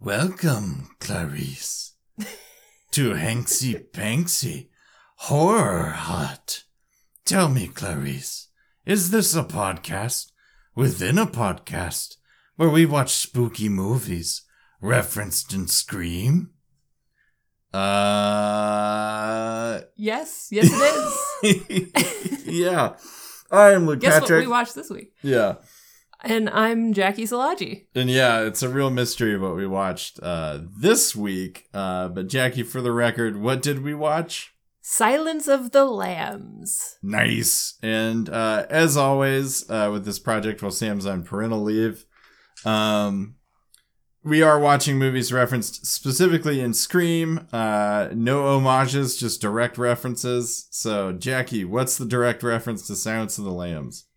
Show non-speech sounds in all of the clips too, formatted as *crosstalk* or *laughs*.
Welcome, Clarice, to Hanksy Panksy Horror Hut. Tell me, Clarice, is this a podcast within a podcast where we watch spooky movies referenced in Scream? Uh, Yes, yes, it is. *laughs* yeah. I am Luke Guess what we watched this week? yeah. And I'm Jackie Salaji. And yeah, it's a real mystery what we watched uh, this week. Uh, but Jackie, for the record, what did we watch? Silence of the Lambs. Nice. And uh, as always, uh, with this project, while Sam's on parental leave, um, we are watching movies referenced specifically in Scream. Uh, no homages, just direct references. So, Jackie, what's the direct reference to Silence of the Lambs?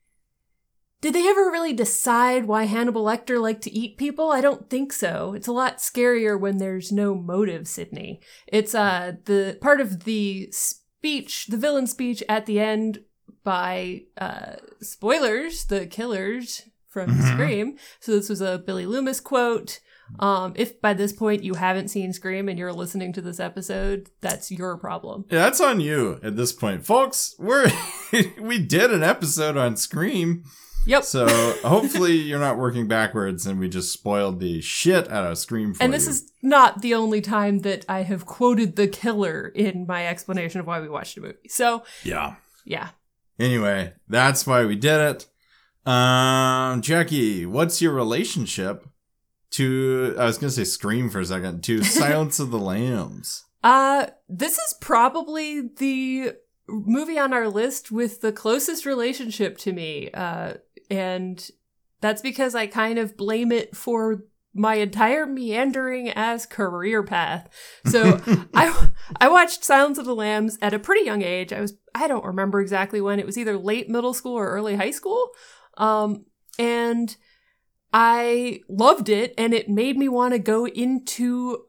Did they ever really decide why Hannibal Lecter liked to eat people? I don't think so. It's a lot scarier when there's no motive, Sydney. It's uh the part of the speech, the villain speech at the end by uh spoilers, the killers from Mhm. Scream. So this was a Billy Loomis quote. Um, if by this point you haven't seen Scream and you're listening to this episode, that's your problem. Yeah, that's on you at this point, folks. We're *laughs* we did an episode on Scream. Yep. So *laughs* hopefully you're not working backwards and we just spoiled the shit out of Scream for And this you. is not the only time that I have quoted the killer in my explanation of why we watched a movie. So, yeah. yeah. Anyway, that's why we did it. Um, Jackie, what's your relationship to? I was gonna say Scream for a second. To *laughs* Silence of the Lambs. Uh, this is probably the movie on our list with the closest relationship to me. Uh, and that's because I kind of blame it for my entire meandering as career path. So *laughs* I I watched Silence of the Lambs at a pretty young age. I was I don't remember exactly when. It was either late middle school or early high school. Um and I loved it and it made me want to go into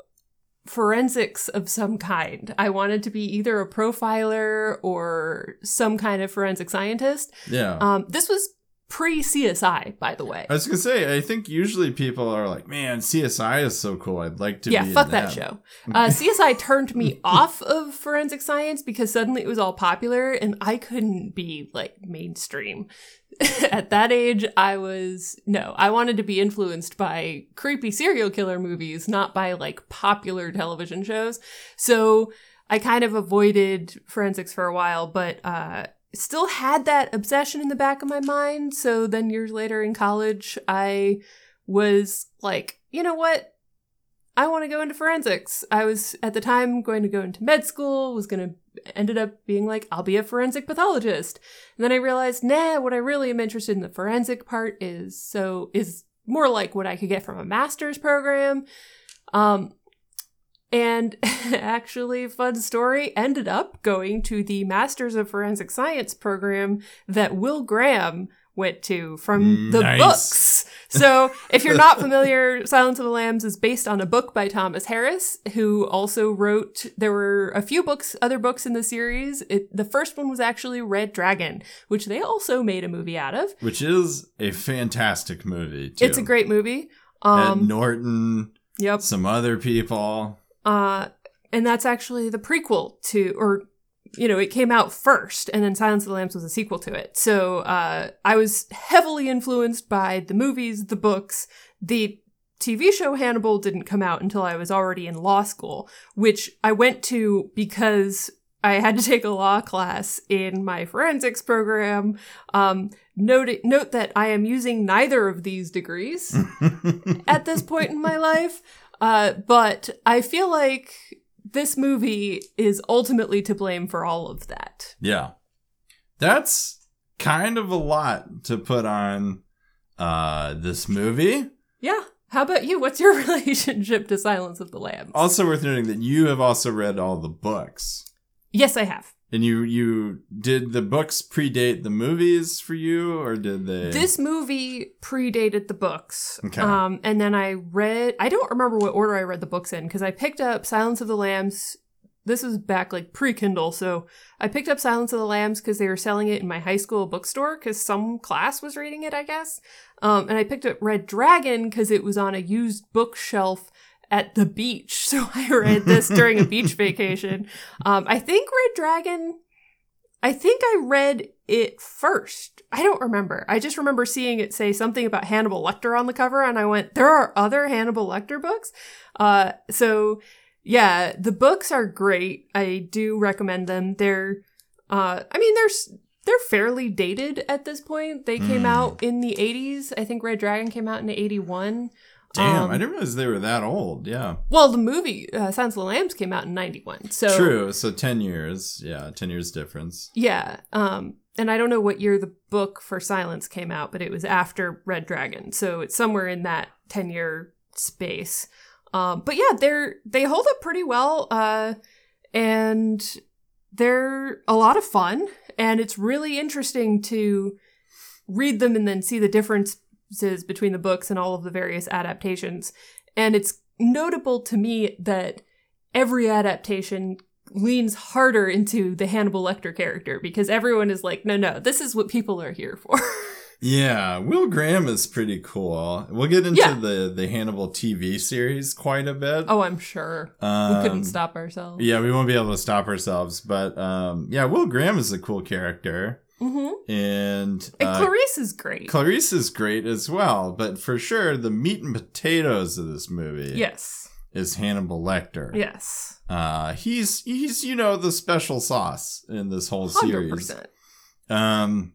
forensics of some kind. I wanted to be either a profiler or some kind of forensic scientist. Yeah. Um this was pre CSI, by the way. I was gonna say, I think usually people are like, "Man, CSI is so cool. I'd like to." yeah, be in fuck that show. Uh, CSI turned me *laughs* off of forensic science because suddenly it was all popular and I couldn't be like mainstream. *laughs* At that age, I was no, I wanted to be influenced by creepy serial killer movies, not by like popular television shows. So I kind of avoided forensics for a while, but uh, still had that obsession in the back of my mind. So then years later in college, I was like, you know what? I want to go into forensics. I was at the time going to go into med school, was going to ended up being like, I'll be a forensic pathologist. And then I realized, nah, what I really am interested in the forensic part is so is more like what I could get from a master's program. Um and *laughs* actually, fun story, ended up going to the Masters of Forensic Science program that Will Graham went to from the Nice. books. So, if you're not familiar, *laughs* Silence of the Lambs is based on a book by Thomas Harris, who also wrote. There were a few books, other books in the series. It, the first one was actually Red Dragon, which they also made a movie out of. which is a fantastic movie. Too. It's a great movie. Ed Um, Norton, yep. some other people. Uh, and that's actually the prequel to, or, you know, it came out first, and then Silence of the Lambs was a sequel to it. So uh, I was heavily influenced by the movies, the books. The TV show Hannibal didn't come out until I was already in law school, which I went to because I had to *laughs* take a law class in my forensics program. Um, note, note that I am using neither of these degrees *laughs* at this point in my life. Uh, but I feel like this movie is ultimately to blame for all of that. Yeah. That's kind of a lot to put on uh this movie. Yeah. How about you? What's your *laughs* relationship to Silence of the Lambs? Also worth noting that you have also read all the books. yes, I have. And you you did the books predate the movies for you, or did they? This movie predated the books. Okay. Um, and then I read, I don't remember what order I read the books in because I picked up Silence of the Lambs. This was back like pre Kindle. So I picked up Silence of the Lambs because they were selling it in my high school bookstore because some class was reading it, I guess. Um, and I picked up Red Dragon because it was on a used bookshelf at the beach. *laughs* So I read this during a beach *laughs* vacation. Um, I think Red Dragon, I think I read it first. I don't remember. I just remember seeing it say something about Hannibal Lecter on the cover, and I went, there are other Hannibal Lecter books? Uh, so yeah, the books are great. I do recommend them. They're, uh, I mean, they're, they're fairly dated at this point. They came Hmm. out in the 80s. I think Red Dragon came out in 81. Damn, Um, I didn't realize they were that old. Yeah, Well, the movie uh, Silence of the Lambs came out in 91. So true. So ten years. Yeah, ten years difference. Yeah. Um, and I don't know what year the book for Silence came out, but it was after Red Dragon. So it's somewhere in that 10 year space. Um, but yeah, they're they hold up pretty well. Uh, and they're a lot of fun. And it's really interesting to read them and then see the differences between the books and all of the various adaptations. And it's notable to me that every adaptation leans harder into the Hannibal Lecter character because everyone is like, no, no, this is what people are here for. *laughs* Yeah, Will Graham is pretty cool. We'll get into Yeah. the the Hannibal TV series quite a bit. oh, I'm sure. um, we couldn't stop ourselves. Yeah, we won't be able to stop ourselves, but um, yeah, Will Graham is a cool character, Mm-hmm. and, And uh, Clarice is great. Clarice is great as well. But for sure, the meat and potatoes of this movie yes. is Hannibal Lecter. Yes. Uh, he's he's you know the special sauce in this whole 100%. series. Um,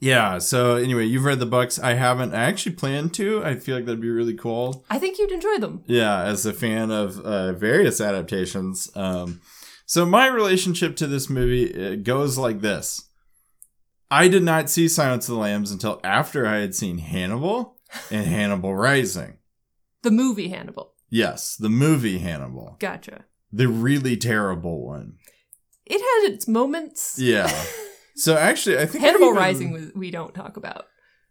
yeah. So anyway, you've read the books. I haven't. I actually plan to. I feel like that'd be really cool. I think you'd enjoy them. Yeah, as a fan of uh, various adaptations. Um, so my relationship to this movie it goes like this. I did not see Silence of the Lambs until after I had seen Hannibal and Hannibal Rising. The movie Hannibal. Yes, the movie Hannibal, Gotcha. the really terrible one. It had its moments. Yeah. *laughs* So actually, I think I Hannibal even- Rising was, we don't talk about.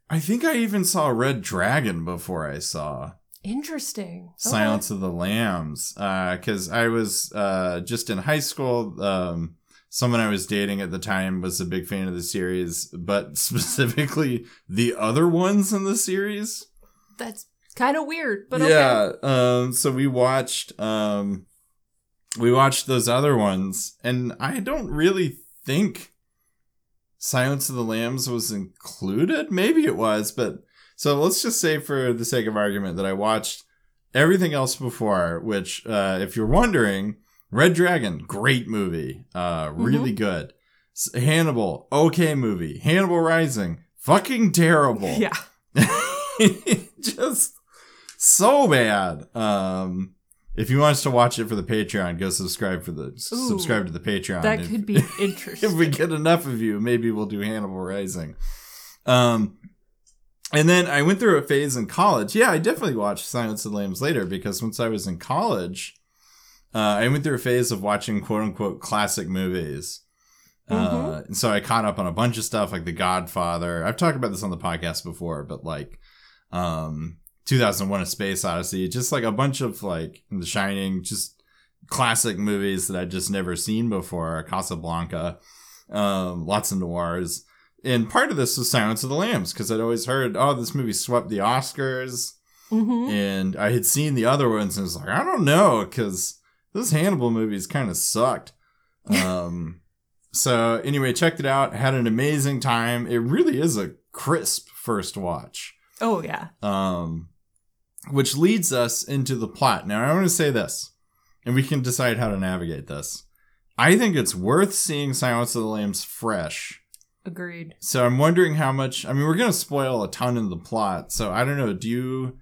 I think I even saw Red Dragon before I saw Interesting. Okay. Silence of the Lambs because I was uh, just in high school. Um, someone I was dating at the time was a big fan of the series, but *laughs* specifically the other ones in the series. That's kind of weird, but okay. yeah. Um, so we watched. Um, we watched those other ones, and I don't really think Silence of the Lambs was included. Maybe it was, but so let's just say for the sake of argument that I watched everything else before, which, uh, if you're wondering, Red Dragon, great movie, uh, really good. S- Hannibal, okay movie. Hannibal Rising, fucking terrible. Yeah. *laughs* just so bad. Um, if you want us to watch it for the Patreon, go subscribe for the Ooh, subscribe to the Patreon. That If- could be *laughs* interesting. if we get enough of you, maybe we'll do Hannibal Rising. Um, and then I went through a phase in college. Yeah, I definitely watched Silence of the Lambs later because once I was in college, uh, I went through a phase of watching quote unquote classic movies. Uh, and so I caught up on a bunch of stuff like The Godfather. I've talked about this on the podcast before, but like, um, 2001: A Space Odyssey, just like a bunch of like The Shining, just classic movies that I'd just never seen before. Casablanca, um, lots of noirs. And part of this was Silence of the Lambs because I'd always heard, oh, this movie swept the Oscars. hmm And I had seen the other ones and was like, I don't know, because those Hannibal movies kind of sucked. Um, *laughs* so anyway, checked it out. Had an amazing time. It really is a crisp first watch. Oh yeah. Um, which leads us into the plot. Now, I want to say this, and we can decide how to navigate this. I think it's worth seeing Silence of the Lambs fresh. Agreed. So I'm wondering how much. I mean, we're going to spoil a ton of the plot. So I don't know. Do you,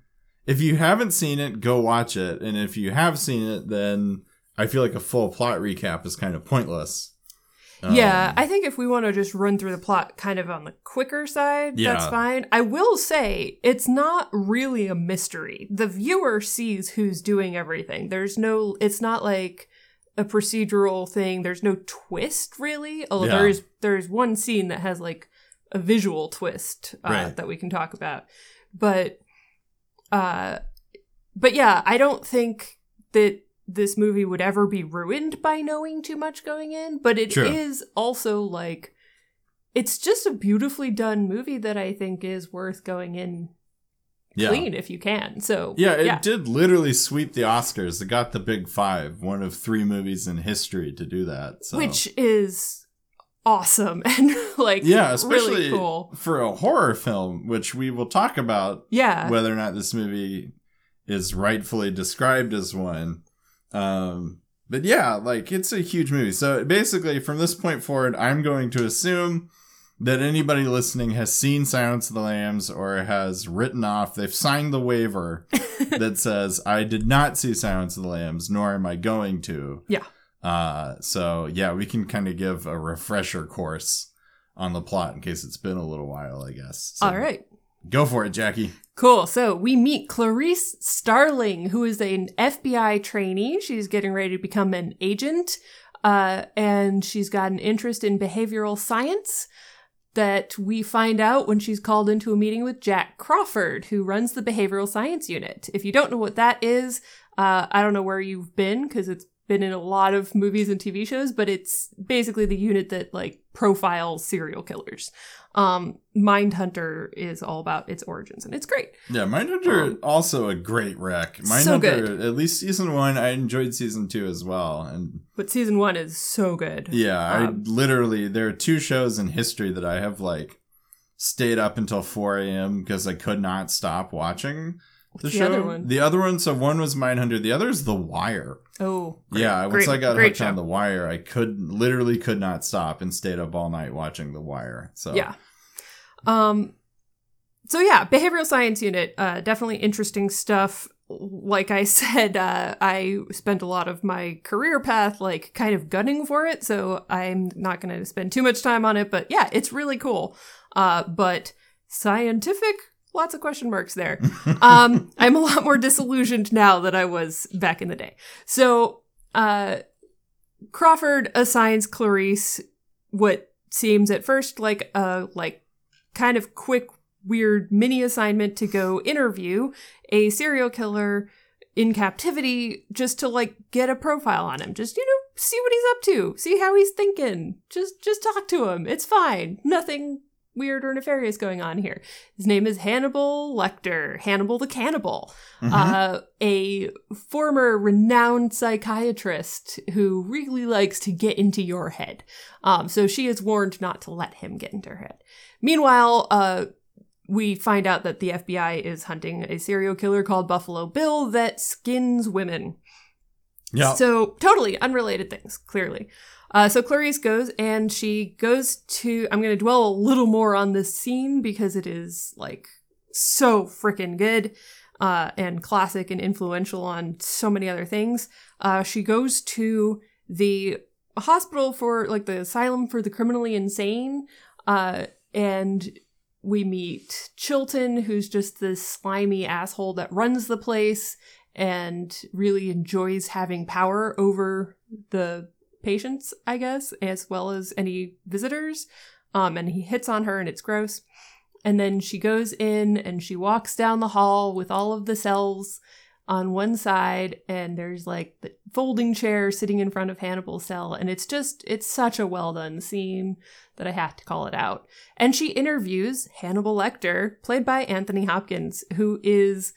if you haven't seen it, go watch it. And if you have seen it, then I feel like a full plot recap is kind of pointless. yeah, Um, I think if we want to just run through the plot kind of on the quicker side, that's fine. I will say it's not really a mystery. The viewer sees who's doing everything. There's no, it's not like a procedural thing. There's no twist really. Although Yeah. there's there's one scene that has like a visual twist uh, Right. that we can talk about. But uh but yeah, I don't think that this movie would ever be ruined by knowing too much going in, but it is also like it's just a beautifully done movie that I think is worth going in Yeah. clean if you can. So Yeah, it did literally sweep the Oscars. It got the Big Five, one of three movies in history to do that. So. which is awesome *laughs* and like yeah, especially really cool. for a horror film, which we will talk about Yeah, whether or not this movie is rightfully described as one. Um, but yeah, like it's a huge movie. So basically, from this point forward, I'm going to assume that anybody listening has seen Silence of the Lambs or has written off, they've signed the waiver *laughs* that says, I did not see Silence of the Lambs, nor am I going to. Yeah. Uh, so yeah, we can kind of give a refresher course on the plot in case it's been a little while, I guess. So all right. Go for it, Jackie. Cool. So we meet Clarice Starling, who is an FBI trainee. She's getting ready to become an agent, uh, and she's got an interest in behavioral science that we find out when she's called into a meeting with Jack Crawford, who runs the behavioral science unit. If you don't know what that is, uh, I don't know where you've been because it's been in a lot of movies and TV shows, but it's basically the unit that like profiles serial killers. Um, Mindhunter is all about its origins, and it's great. Yeah, Mindhunter Um, also a great rec. Mindhunter, so good. at least season one, I enjoyed season two as well. And But season one is so good. yeah, I Um, literally there are two shows in history that I have like stayed up until four a.m. because I could not stop watching What's the show. other one? The other one, so one was Mindhunter, the other is The Wire. Oh, great. yeah, once Great- I got hooked on. The Wire, I could literally could not stop and stayed up all night watching The Wire. So Yeah. Um so yeah, behavioral science unit, uh definitely interesting stuff. Like I *laughs* said, uh I spent a lot of my career path like kind of gunning for it, so I'm not going to spend too much time on it, but yeah, it's really cool. Uh but scientific lots of question marks there. um *laughs* I'm a lot more disillusioned now than I was back in the day. So, uh Crawford assigns Clarice what seems at first like a like kind of quick weird mini assignment to go interview a serial killer in captivity just to like get a profile on him. Just you know see what he's up to. See how he's thinking. Just just talk to him. It's fine. Nothing weird or nefarious going on here his name is hannibal lecter hannibal the cannibal Mhm. uh, a former renowned psychiatrist who really likes to get into your head. Um, so she is warned not to let him get into her head. Meanwhile, uh, we find out that the FBI is hunting a serial killer called Buffalo Bill that skins women. yeah. So totally unrelated things, clearly. Uh, so Clarice goes and she goes to. I'm going to dwell a little more on this scene because it is like so freaking good uh, and classic and influential on so many other things. Uh, she goes to the hospital for like the asylum for the criminally insane, uh, and we meet Chilton, who's just this slimy asshole that runs the place and really enjoys having power over the patients, I guess, as well as any visitors. Um, and he hits on her, and it's gross. And then she goes in and she walks down the hall with all of the cells on one side, and there's like the folding chair sitting in front of Hannibal's cell. And it's just, it's such a well done scene that I have to call it out. And she interviews Hannibal Lecter, played by Anthony Hopkins, who is,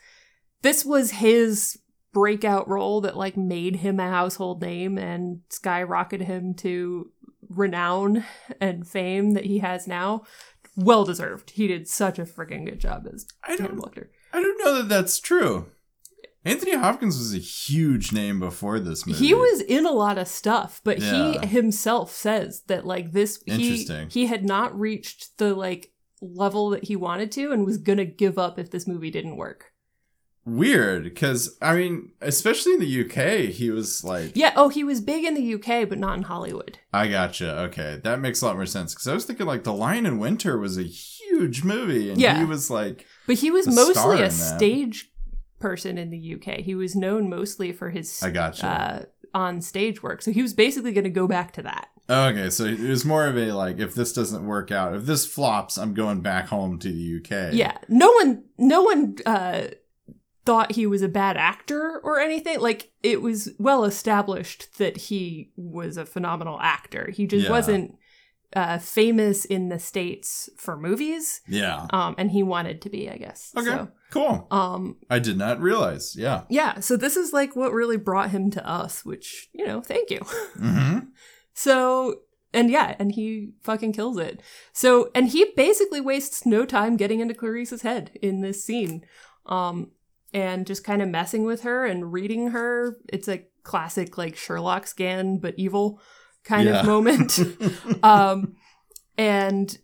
this was his breakout role that like made him a household name and skyrocketed him to renown and fame that he has now. Well deserved. He did such a freaking good job as I don't Hannibal Lecter. I don't know that that's true. Anthony Hopkins was a huge name before this movie. He was in a lot of stuff, but Yeah. he himself says that like this he Interesting. he had not reached the like level that he wanted to and was gonna give up if this movie didn't work. Weird because I mean, especially in the UK, he was like, Yeah, oh he was big in the UK but not in Hollywood. I gotcha. Okay, that makes a lot more sense because I was thinking like The Lion in Winter was a huge movie, and Yeah. he was like, But he was mostly a stage person in the UK. He was known mostly for his I gotcha. uh, on stage work. So he was basically going to go back to that. Okay, so it was more of a like, if this doesn't work out, if this flops, I'm going back home to the UK. Yeah. No one no one uh thought he was a bad actor or anything. Like it was well established that he was a phenomenal actor. He just Yeah. wasn't uh famous in the states for movies. Yeah. Um and he wanted to be, I guess. Okay. So, Cool. um I did not realize. Yeah. yeah, so this is like what really brought him to us, which, you know, thank you. Mm-hmm. *laughs* So, and yeah, and he fucking kills it. So, and he basically wastes no time getting into Clarice's head in this scene. Um, and just kind of messing with her and reading her. It's a classic, like, Sherlock scan, but evil kind Yeah. of moment. *laughs* um, and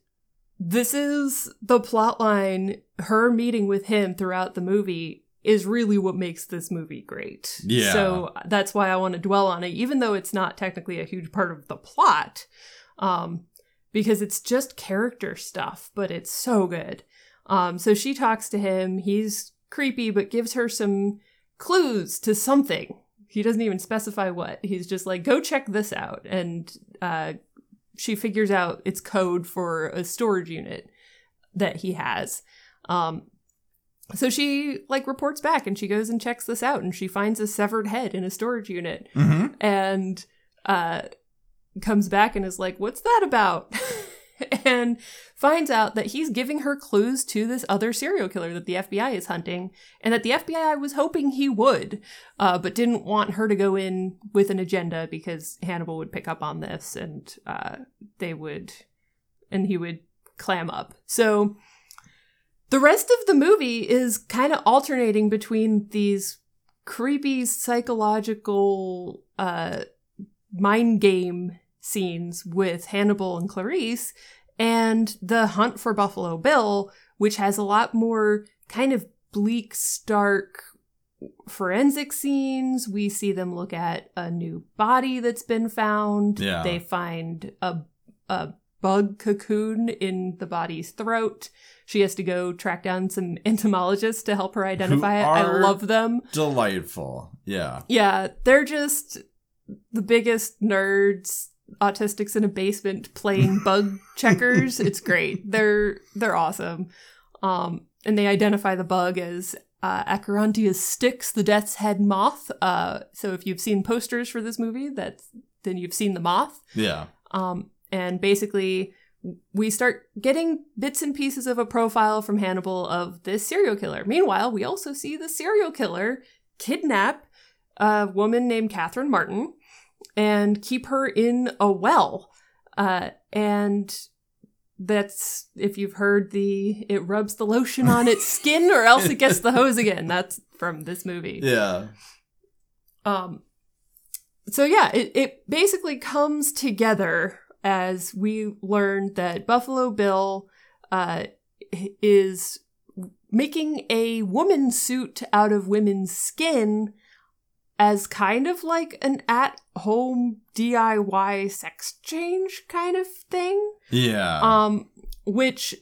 this is the plot line. Her meeting with him throughout the movie is really what makes this movie great. Yeah. So that's why I want to dwell on it, even though it's not technically a huge part of the plot, um, because it's just character stuff, but it's so good. Um, so she talks to him. He's creepy, but gives her some clues to something. He doesn't even specify what. He's just like, go check this out. And uh, she figures out it's code for a storage unit that he has. Um, so she like reports back and she goes and checks this out and she finds a severed head in a storage unit Mm-hmm. and uh comes back and is like what's that about *laughs* *laughs* and finds out that he's giving her clues to this other serial killer that the FBI is hunting and that the FBI was hoping he would uh but didn't want her to go in with an agenda because Hannibal would pick up on this and uh they would and he would clam up. So the rest of the movie is kind of alternating between these creepy psychological uh mind game scenes with Hannibal and Clarice and the hunt for Buffalo Bill which has a lot more kind of bleak stark forensic scenes we see them look at a new body that's been found Yeah. they find a a bug cocoon in the body's throat she has to go track down some *laughs* entomologists to help her identify it. I love them. Delightful. Yeah. Yeah, they're just the biggest nerds, autistics in a basement playing *laughs* bug checkers. It's great. They're they're awesome. Um, and they identify the bug as uh, Acherontia styx, the death's head moth. Uh, so if you've seen posters for this movie, that's then you've seen the moth. Yeah. Um, and basically, we start getting bits and pieces of a profile from Hannibal of this serial killer. Meanwhile, we also see the serial killer kidnap a woman named Catherine Martin and keep her in a well. Uh, and that's if you've heard the it rubs the lotion on its *laughs* skin or else it gets the hose again. That's from this movie. Yeah. Um, so yeah, it, it basically comes together as we learn that Buffalo Bill uh, is making a woman suit out of women's skin as kind of like an at home DIY sex change kind of thing. Yeah. Um, which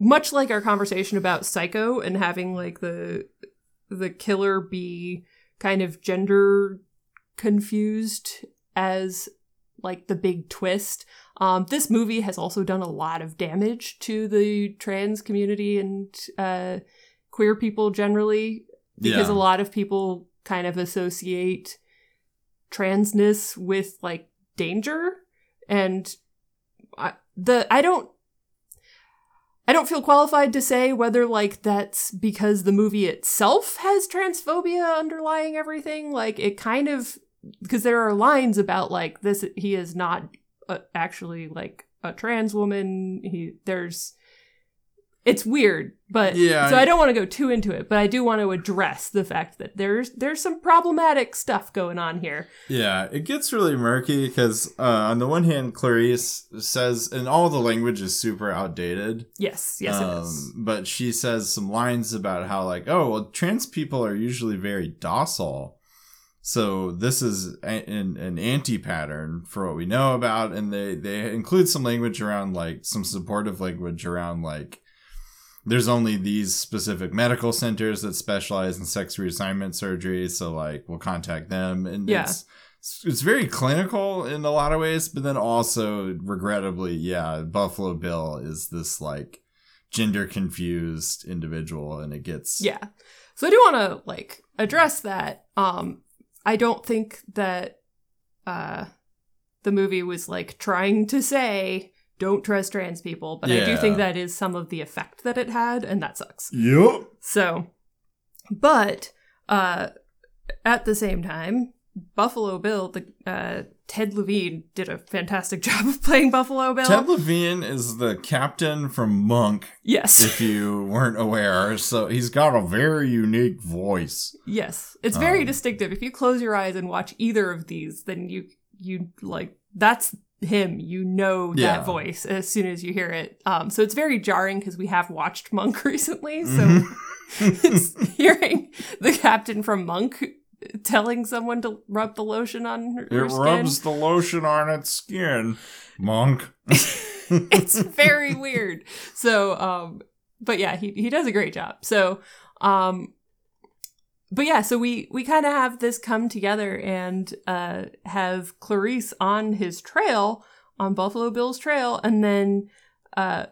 much like our conversation about Psycho and having like the the killer be kind of gender confused as like the big twist. Um, this movie has also done a lot of damage to the trans community and uh, queer people generally because Yeah. a lot of people kind of associate transness with like danger. And I, the I don't I don't feel qualified to say whether like that's because the movie itself has transphobia underlying everything. Like it kind of because there are lines about like this he is not uh, actually like a trans woman. He there's it's weird but Yeah, so I- don't want to go too into it but i do want to address the fact that there's there's some problematic stuff going on here Yeah, it gets really murky because uh, on the one hand, Clarice says, and all the language is super outdated. yes yes it is Um, But she says some lines about how, like, oh, well, trans people are usually very docile. So this is a- an, an anti pattern for what we know about. And they, they include some language around, like, some supportive language around, like, there's only these specific medical centers that specialize in sex reassignment surgery. So, like, we'll contact them. And Yeah. it's it's, it's very clinical in a lot of ways, but then also regrettably, yeah, Buffalo Bill is this like gender confused individual, and it gets Yeah. So I do want to like address that. Um I don't think that uh the movie was like trying to say don't trust trans people, but I do think that is some of the effect that it had and that sucks. Yep. So but uh at the same time, Buffalo Bill, the uh Ted Levine did a fantastic *laughs* job of playing Buffalo Bill. Ted Levine is the captain from Monk, yes. if you weren't aware. So he's got a very unique voice. Yes, it's very Um, distinctive. If you close your eyes and watch either of these, then you you like that's him. You know that Yeah. voice as soon as you hear it. Um, so it's very jarring because we have watched Monk *laughs* recently. So Mhm. it's *laughs* hearing the captain from Monk telling someone to rub the lotion on her, her It skin. rubs the lotion on its skin. Monk. *laughs* it's very weird. So, um, but yeah, he he does a great job. So, um, but yeah, so we we kind of have this come together and uh have Clarice on his trail on Buffalo Bill's trail, and then uh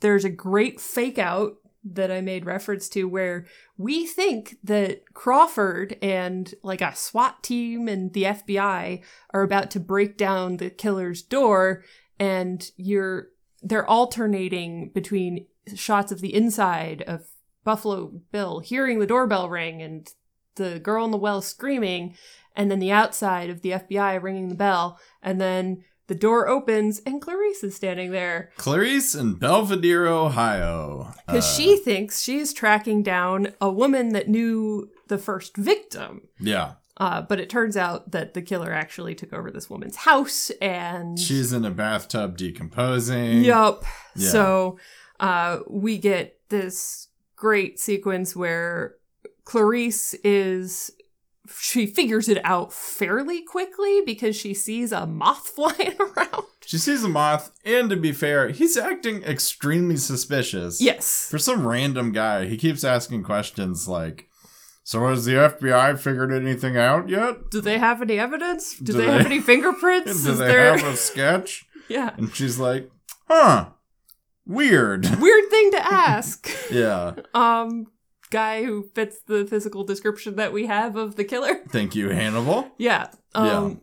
there's a great fake out that I made reference to where we think that Crawford and like a SWAT team and the FBI are about to break down the killer's door and you're they're alternating between shots of the inside of Buffalo Bill hearing the doorbell ring and the girl in the well screaming and then the outside of the FBI ringing the bell and then the door opens and Clarice is standing there Clarice in Belvedere, Ohio. because Uh, she thinks she's tracking down a woman that knew the first victim. Yeah. Uh, but it turns out that the killer actually took over this woman's house and She's in a bathtub decomposing. Yup. Yeah. So uh, we get this great sequence where Clarice is. She figures it out fairly quickly because she sees a moth *laughs* flying around. She sees a moth, and to be fair, he's acting extremely suspicious. Yes. For some random guy, he keeps asking questions like, So has the FBI figured anything out yet? Do they have any evidence? Do, Do they, they- have any *laughs* fingerprints? Do Is they there... have a sketch? *laughs* yeah. And she's like, Huh, weird. Weird thing to ask. yeah. um, guy who fits the physical description that we have of the killer. *laughs* Thank you, Hannibal. Yeah. Um,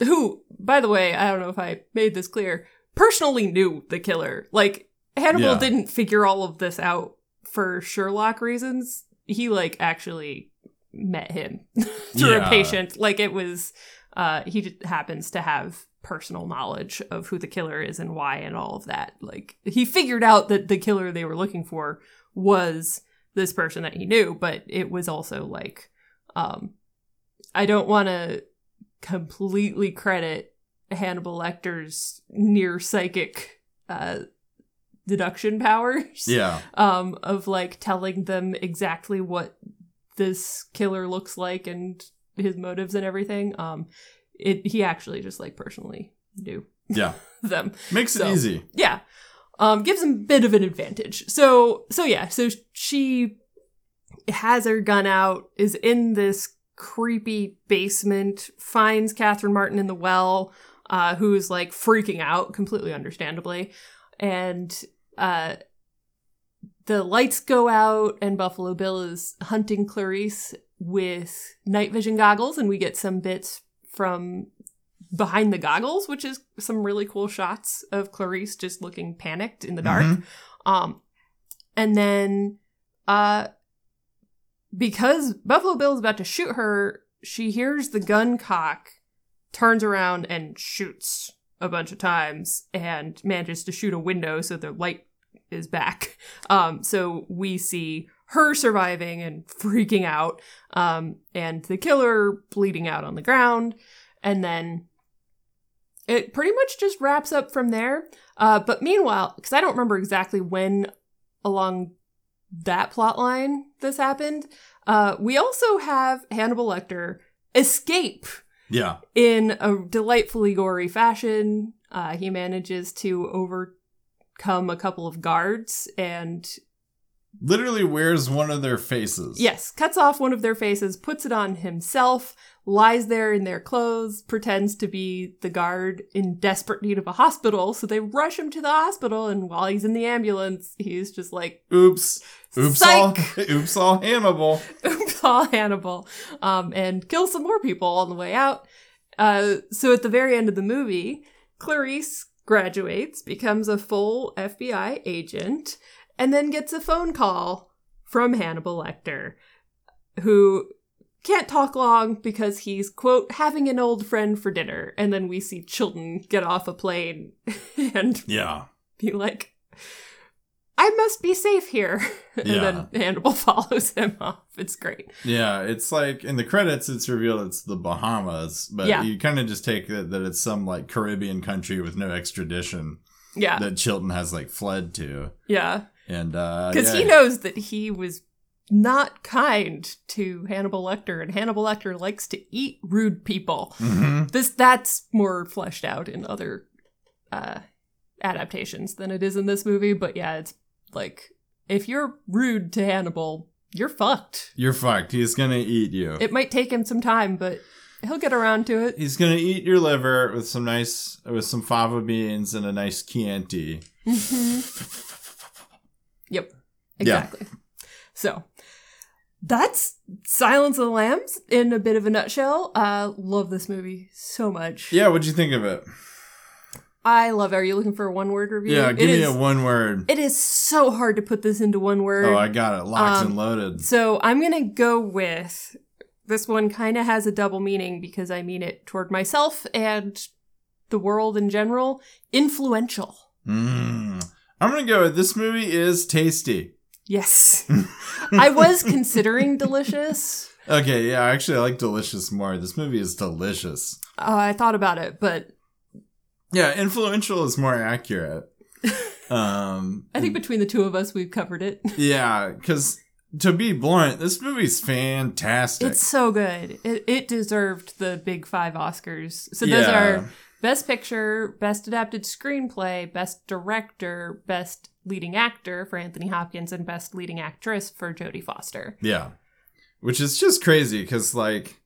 Who, by the way, I don't know if I made this clear, personally knew the killer. Like, Hannibal Yeah. didn't figure all of this out for Sherlock reasons. He, like, actually met him *laughs* through Yeah. a patient. Like, it was, uh, he just happens to have personal knowledge of who the killer is and why and all of that. Like, he figured out that the killer they were looking for was this person that he knew, but it was also like, um, I don't want to completely credit Hannibal Lecter's near psychic uh, deduction powers. Yeah. *laughs* Um, of like telling them exactly what this killer looks like and his motives and everything. Um, it he actually just like personally knew Yeah. *laughs* them. Makes it So- easy. Yeah. Um, gives him a bit of an advantage. So, so yeah, so she has her gun out, is in this creepy basement, finds Catherine Martin in the well, uh, who's like freaking out, completely understandably. And, uh, the lights go out, and Buffalo Bill is hunting Clarice with night vision goggles, and we get some bits from behind the goggles, which is some really cool shots of Clarice just looking panicked in the dark. Mhm. Um, and then, uh, because Buffalo Bill is about to shoot her, she hears the gun cock, turns around and shoots a bunch of times, and manages to shoot a window so the light is back. *laughs* Um, so we see her surviving and freaking out, um, and the killer bleeding out on the ground, and then it pretty much just wraps up from there. Uh, but meanwhile, because I don't remember exactly when along that plot line this happened, uh, we also have Hannibal Lecter escape Yeah. in a delightfully gory fashion. Uh, he manages to overcome a couple of guards and literally wears one of their faces. Yes, cuts off one of their faces, puts it on himself, lies there in their clothes, pretends to be the guard in desperate need of a hospital. So they rush him to the hospital, and while he's in the ambulance, he's just like, Oops. Oops Psych! all *laughs* oops all Hannibal. *laughs* oops, all Hannibal, um, and kills some more people on the way out. Uh, so at the very end of the movie, Clarice graduates, becomes a full FBI agent, and then gets a phone call from Hannibal Lecter, who can't talk long because he's, quote, having an old friend for dinner. And then we see Chilton get off a plane *laughs* and Yeah. be like, I must be safe here. *laughs* and Yeah. then Hannibal *laughs* follows him off. It's great. Yeah, it's like in the credits, it's revealed it's the Bahamas, but Yeah. you kind of just take it that it's some like Caribbean country with no extradition Yeah. that Chilton has like fled to, yeah. and uh, Because yeah. he knows that he was not kind to Hannibal Lecter, and Hannibal Lecter likes to eat rude people. Mhm. This that's more fleshed out in other uh, adaptations than it is in this movie. But yeah, it's like if you're rude to Hannibal, you're fucked. You're fucked. He's gonna eat you. It might take him some time, but he'll get around to it. He's gonna eat your liver with some nice, with some fava beans and a nice Chianti. *laughs* Yep. Yeah. Exactly. So that's Silence of the Lambs in a bit of a nutshell. Uh love this movie so much. Yeah, what'd you think of it? I love it. Are you looking for a one word review? Yeah, give It me is- a one word. It is so hard to put this into one word. Oh, I got it locked Um, and loaded. So I'm gonna go with this one kind of has a double meaning because I mean it toward myself and the world in general. Influential. Mm. I'm gonna go with this movie is tasty. Yes. *laughs* I was considering delicious. Okay, yeah, actually, I like delicious more. This movie is delicious. Uh, I thought about it, but Yeah, influential is more accurate. *laughs* Um, I think between the two of us, we've covered it. *laughs* yeah, because to be blunt, this movie's fantastic. It's so good. It, it deserved the big five Oscars. So those Yeah. are Best Picture, Best Adapted Screenplay, Best Director, Best Leading Actor for Anthony Hopkins, and Best Leading Actress for Jodie Foster. Yeah. Which is just crazy because, like,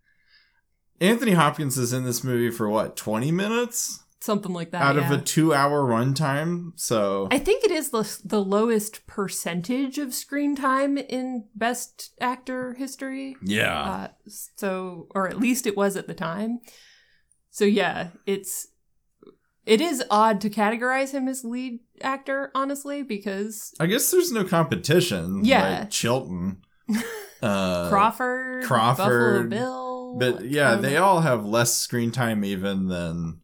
Anthony Hopkins is in this movie for what, 20 minutes? Something like that. Out of a two hour runtime? So, I think it is the, the lowest percentage of screen time in Best Actor history. yeah. Uh, so, or at least it was at the time. So yeah, it's it is odd to categorize him as lead actor, honestly, because I guess there's no competition. Yeah. Like Chilton. *laughs* Uh, Crawford, Crawford, Buffalo Bill, But yeah, they all have less screen time even than.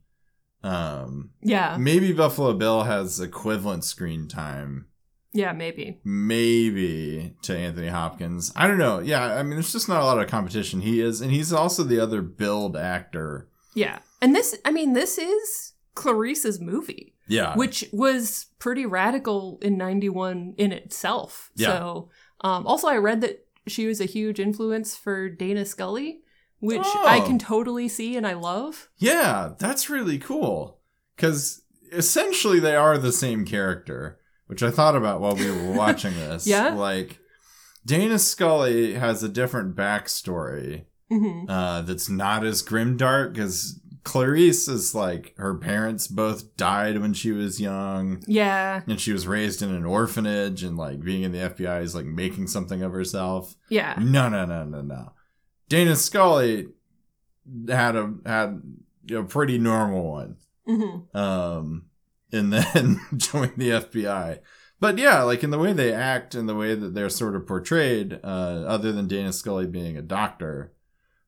Um, yeah, maybe Buffalo Bill has equivalent screen time. yeah, maybe, maybe to Anthony Hopkins. I don't know. Yeah, I mean, there's just not a lot of competition. He is, and he's also the other billed actor. yeah. And this, I mean, this is Clarice's movie, Yeah, which was pretty radical in '91 in itself. Yeah. So, um, also, I read that she was a huge influence for Dana Scully, which Oh. I can totally see and I love. yeah, that's really cool because essentially they are the same character, which I thought about while we were watching *laughs* this. Yeah? like Dana Scully has a different backstory hmm uh, that's not as grimdark because Clarice is like her parents both died when she was young. Yeah, and she was raised in an orphanage and like being in the FBI is like making something of herself. yeah, No, no, no, no, no. Dana Scully had a had a pretty normal one. hmm Um and *laughs* then joined the FBI. But yeah, like in the way they act and the way that they're sort of portrayed, uh, other than Dana Scully being a doctor.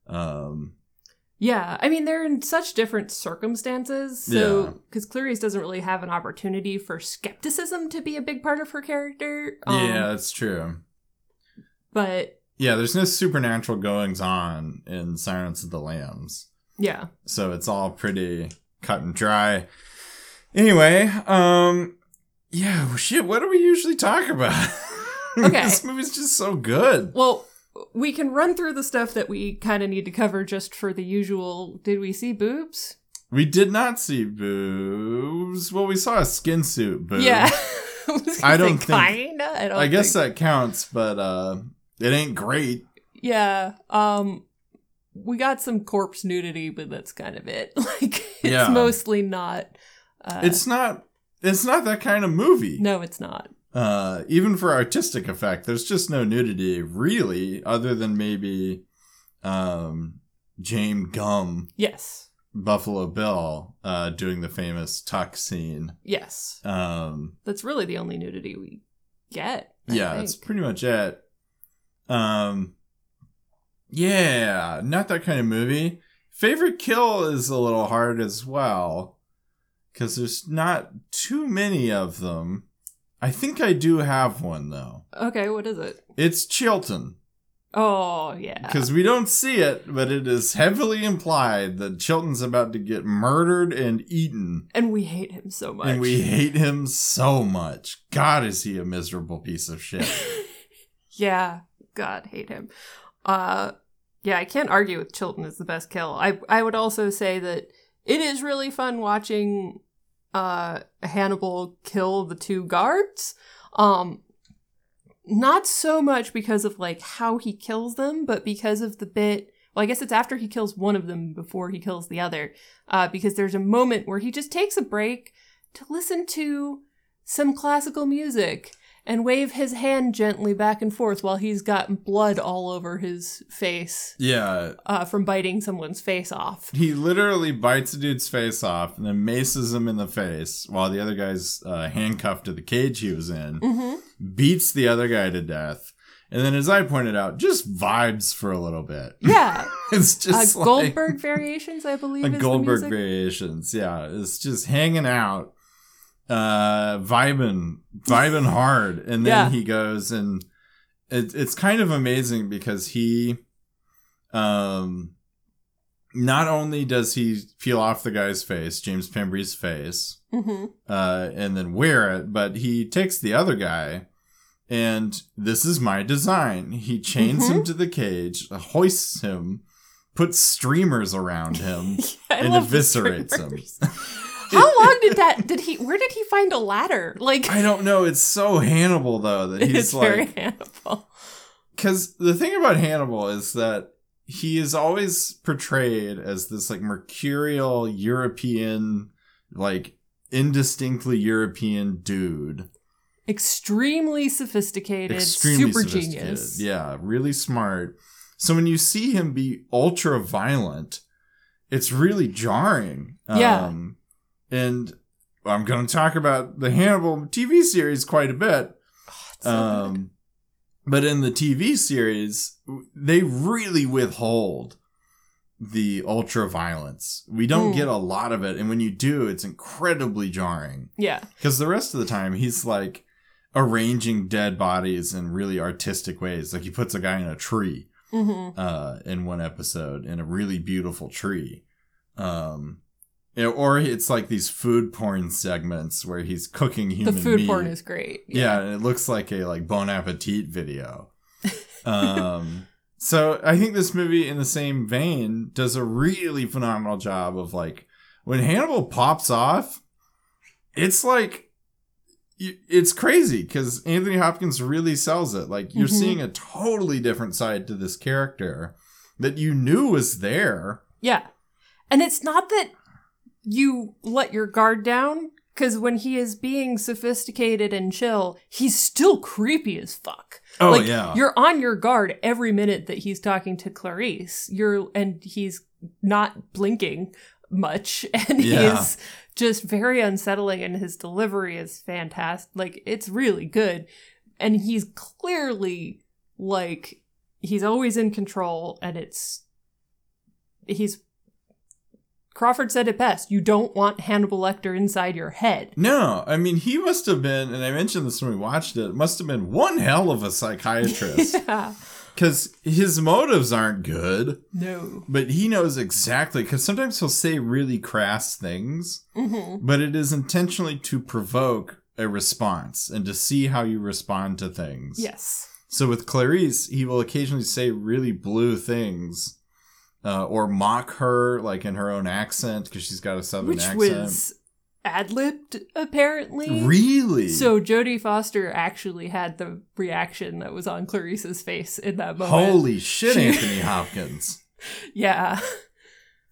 Um yeah. I mean, they're in such different circumstances. Yeah. So, because Clarice doesn't really have an opportunity for skepticism to be a big part of her character. Um, yeah, that's true. But Yeah, there's no supernatural goings on in Silence of the Lambs. yeah, so it's all pretty cut and dry. Anyway, um, yeah, shit. What do we usually talk about? *laughs* Okay. this movie's just so good. well, we can run through the stuff that we kind of need to cover just for the usual. Did we see boobs? We did not see boobs. Well, we saw a skin suit boob. Yeah. *laughs* I, I don't think- kinda. I don't. I guess that counts, but uh, it ain't great. Yeah. Um we got some corpse nudity, but that's kind of it. *laughs* Like it's Yeah. mostly not uh It's not. It's not that kind of movie. no, it's not. Uh, even for artistic effect, there's just no nudity really, other than maybe um, James Gumb, Yes. Buffalo Bill, uh, doing the famous tuck scene. Yes. Um, That's really the only nudity we get. I yeah, think. that's pretty much it. Um, yeah, not that kind of movie. Favorite kill is a little hard as well because there's not too many of them. I think I do have one though. Okay, what is it? It's Chilton Oh yeah. because we don't see it, but it is heavily implied that Chilton's about to get murdered and eaten. And we hate him so much. And we hate him so much. God, is he a miserable piece of shit. *laughs* yeah. God, hate him. Uh yeah, I can't argue with Chilton is the best kill. I I would also say that it is really fun watching uh Hannibal kill the two guards. Um not so much because of like how he kills them, but because of the bit well, I guess it's after he kills one of them before he kills the other. Uh because there's a moment where he just takes a break to listen to some classical music and wave his hand gently back and forth while he's got blood all over his face yeah, uh, from biting someone's face off. he literally bites a dude's face off and then maces him in the face while the other guy's uh, handcuffed to the cage he was in, Mm-hmm. beats the other guy to death. And then, as I pointed out, just vibes for a little bit. Yeah, *laughs* It's uh, just like Goldberg variations, I believe. *laughs* a is the Goldberg variations. Yeah, it's just hanging out, uh, vibing, vibing *laughs* hard, and then Yeah. he goes and it, it's kind of amazing because he, um, not only does he peel off the guy's face, James Pembry's face, hmm uh, and then wear it, but he takes the other guy. And this is my design. He chains Mm-hmm. him to the cage, hoists him, puts streamers around him, *laughs* I and eviscerates him. *laughs* How long did that? Did he? Where did he find a ladder? Like I don't know. It's so Hannibal though that he's like Hannibal. because the thing about Hannibal is that he is always portrayed as this like mercurial European, like indistinctly European dude, Extremely sophisticated, extremely super sophisticated. genius. Yeah, really smart. So when you see him be ultra violent, it's really jarring. Yeah. Um, and I'm going to talk about the Hannibal TV series quite a bit. It's so. Um, but in the TV series, they really withhold the ultra violence. We don't Hmm. get a lot of it, and when you do, it's incredibly jarring. yeah, Because the rest of the time, he's like arranging dead bodies in really artistic ways. Like he puts a guy in a tree hmm uh, in one episode in a really beautiful tree. Um, or it's like these food porn segments where he's cooking human. the food meat. porn is great. Yeah, and it looks like a like Bon Appetit video. *laughs* um, so I think this movie, in the same vein, does a really phenomenal job of like when Hannibal pops off, it's like it's crazy because Anthony Hopkins really sells it. Like you're Mhm. seeing a totally different side to this character that you knew was there. Yeah. And it's not that you let your guard down, because when he is being sophisticated and chill, he's still creepy as fuck. Oh like, yeah, You're on your guard every minute that he's talking to Clarice. You're and he's not blinking much *laughs* and Yeah. he's just very unsettling and his delivery is fantastic. Like it's really good. And he's clearly like he's always in control and it's he's Crawford said it best. You don't want Hannibal Lecter inside your head. No, I mean he must have been, and I mentioned this when we watched it. Must have been one hell of a psychiatrist *laughs* yeah. because his motives aren't good, No. but he knows exactly. Because sometimes he'll say really crass things, hmm but it is intentionally to provoke a response and to see how you respond to things. Yes. So with Clarice, he will occasionally say really blue things. Uh, or mock her like in her own accent because she's got a southern Which accent. was ad libbed, apparently. Really? So Jodie Foster actually had the reaction that was on Clarice's face in that moment. Holy shit, Anthony *laughs* Hopkins. Yeah.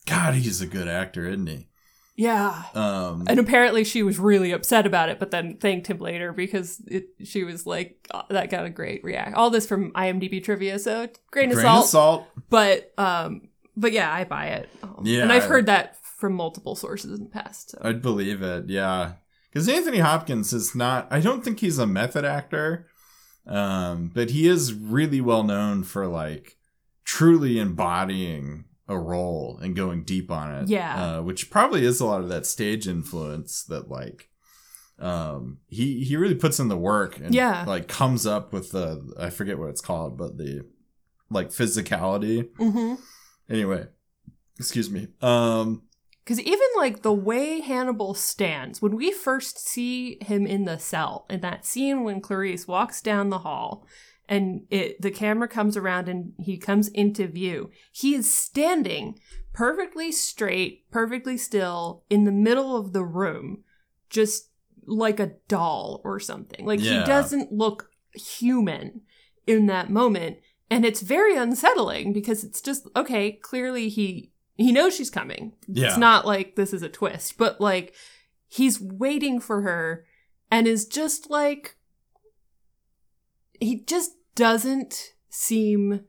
God, he's a good actor, isn't he? Yeah. Um, And apparently she was really upset about it, but then thanked him later because it, she was like, "Oh, that got a great react. All this from IMDb trivia, so grain, grain of salt. of salt. But um, but yeah, I buy it. Um, Yeah, and I've heard that from multiple sources in the past. So. I'd believe it, yeah. Because Anthony Hopkins is not, I don't think he's a method actor, um, but he is really well known for like truly embodying a role and going deep on it. Yeah. Uh, which probably is a lot of that stage influence that like, um, he, he really puts in the work and Yeah. like comes up with the, I forget what it's called, but the like physicality. Mm-hmm. Anyway, excuse me. Um, Because even like the way Hannibal stands, when we first see him in the cell, in that scene when Clarice walks down the hall and it the camera comes around and he comes into view, he is standing perfectly straight, perfectly still in the middle of the room, just like a doll or something. Like Yeah. he doesn't look human in that moment. And it's very unsettling because it's just okay, clearly he he knows she's coming. Yeah. It's not like this is a twist, but like he's waiting for her and is just like he just doesn't seem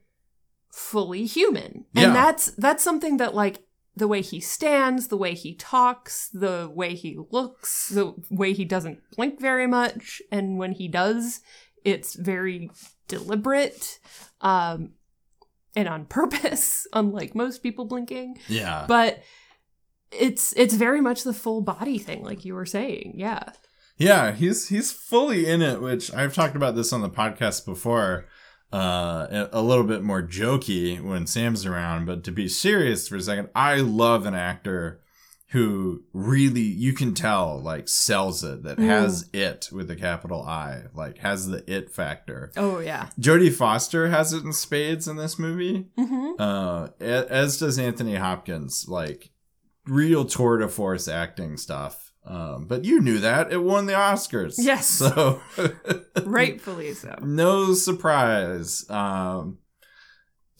fully human. Yeah. And that's that's something that like the way he stands, the way he talks, the way he looks, the way he doesn't blink very much and when he does, it's very deliberate um and on *laughs* purpose unlike most people blinking yeah. but it's it's very much the full body thing like you were saying yeah Yeah, he's he's fully in it, which I've talked about this on the podcast before. Uh, a- a little bit more jokey when Sam's around, but to be serious for a second, I love an actor who really you can tell like sells it, that Mm. has it with a capital I, like has the it factor. oh yeah Jodie Foster has it in spades in this movie. mm-hmm. Uh, as does Anthony Hopkins, like real tour de force acting stuff. Um, but you knew that it won the Oscars. Yes. So *laughs* rightfully so *laughs* no surprise. Um,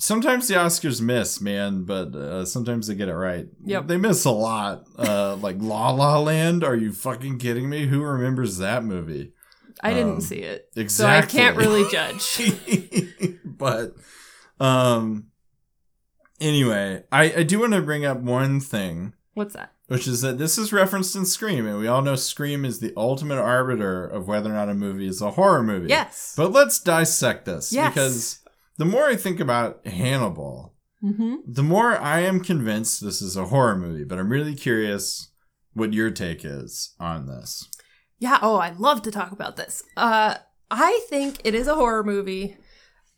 sometimes the Oscars miss, man, but uh, sometimes they get it right. Yep. They miss a lot. Uh, like La La Land. Are you fucking kidding me? Who remembers that movie? i didn't Um, see it Exactly. so i can't really *laughs* judge *laughs* but um anyway i i do want to bring up one thing what's that which is that this is referenced in scream and we all know scream is the ultimate arbiter of whether or not a movie is a horror movie yes but let's dissect this Yes. because the more i think about hannibal mm-hmm. the more i am convinced this is a horror movie but i'm really curious what your take is on this Yeah, oh, I'd love to talk about this. Uh I think it is a horror movie.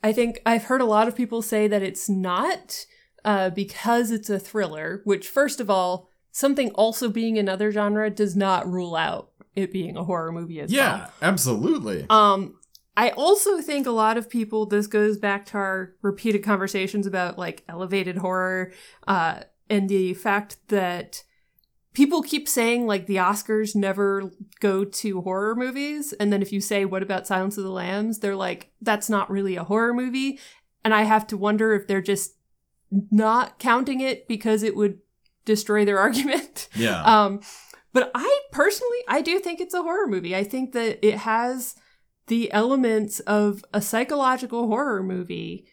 I think I've heard a lot of people say that it's not uh because it's a thriller, which first of all, something also being another genre does not rule out it being a horror movie as well. yeah absolutely Um, I also think a lot of people, this goes back to our repeated conversations about like elevated horror, uh, and the fact that people keep saying like the Oscars never go to horror movies. And then if you say, what about Silence of the Lambs? They're like, that's not really a horror movie. And I have to wonder if they're just not counting it because it would destroy their *laughs* argument. yeah Um, but I personally, I do think it's a horror movie. I think that it has the elements of a psychological horror movie,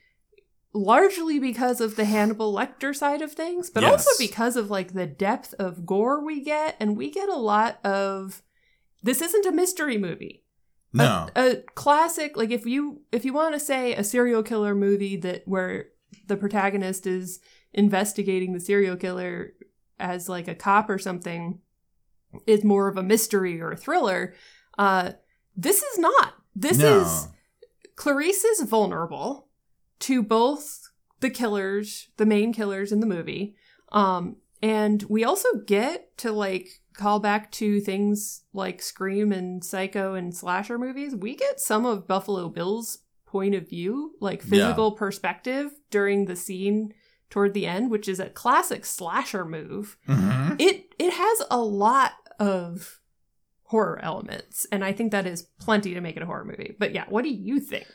largely because of the Hannibal Lecter side of things, but also because of like the depth of gore we get, and we get a lot of. This isn't a mystery movie no a classic like if you if you want to say a serial killer movie that where the protagonist is investigating the serial killer as like a cop or something is more of a mystery or a thriller uh this is not this no. is clarice is vulnerable to both the killers the main killers in the movie um and we also get to like call back to things like Scream and Psycho and slasher movies. We get some of Buffalo Bill's point of view, like physical perspective during the scene toward the end, which is a classic slasher move. Mhm. It it has a lot of horror elements, and I think that is plenty to make it a horror movie. But yeah, what do you think?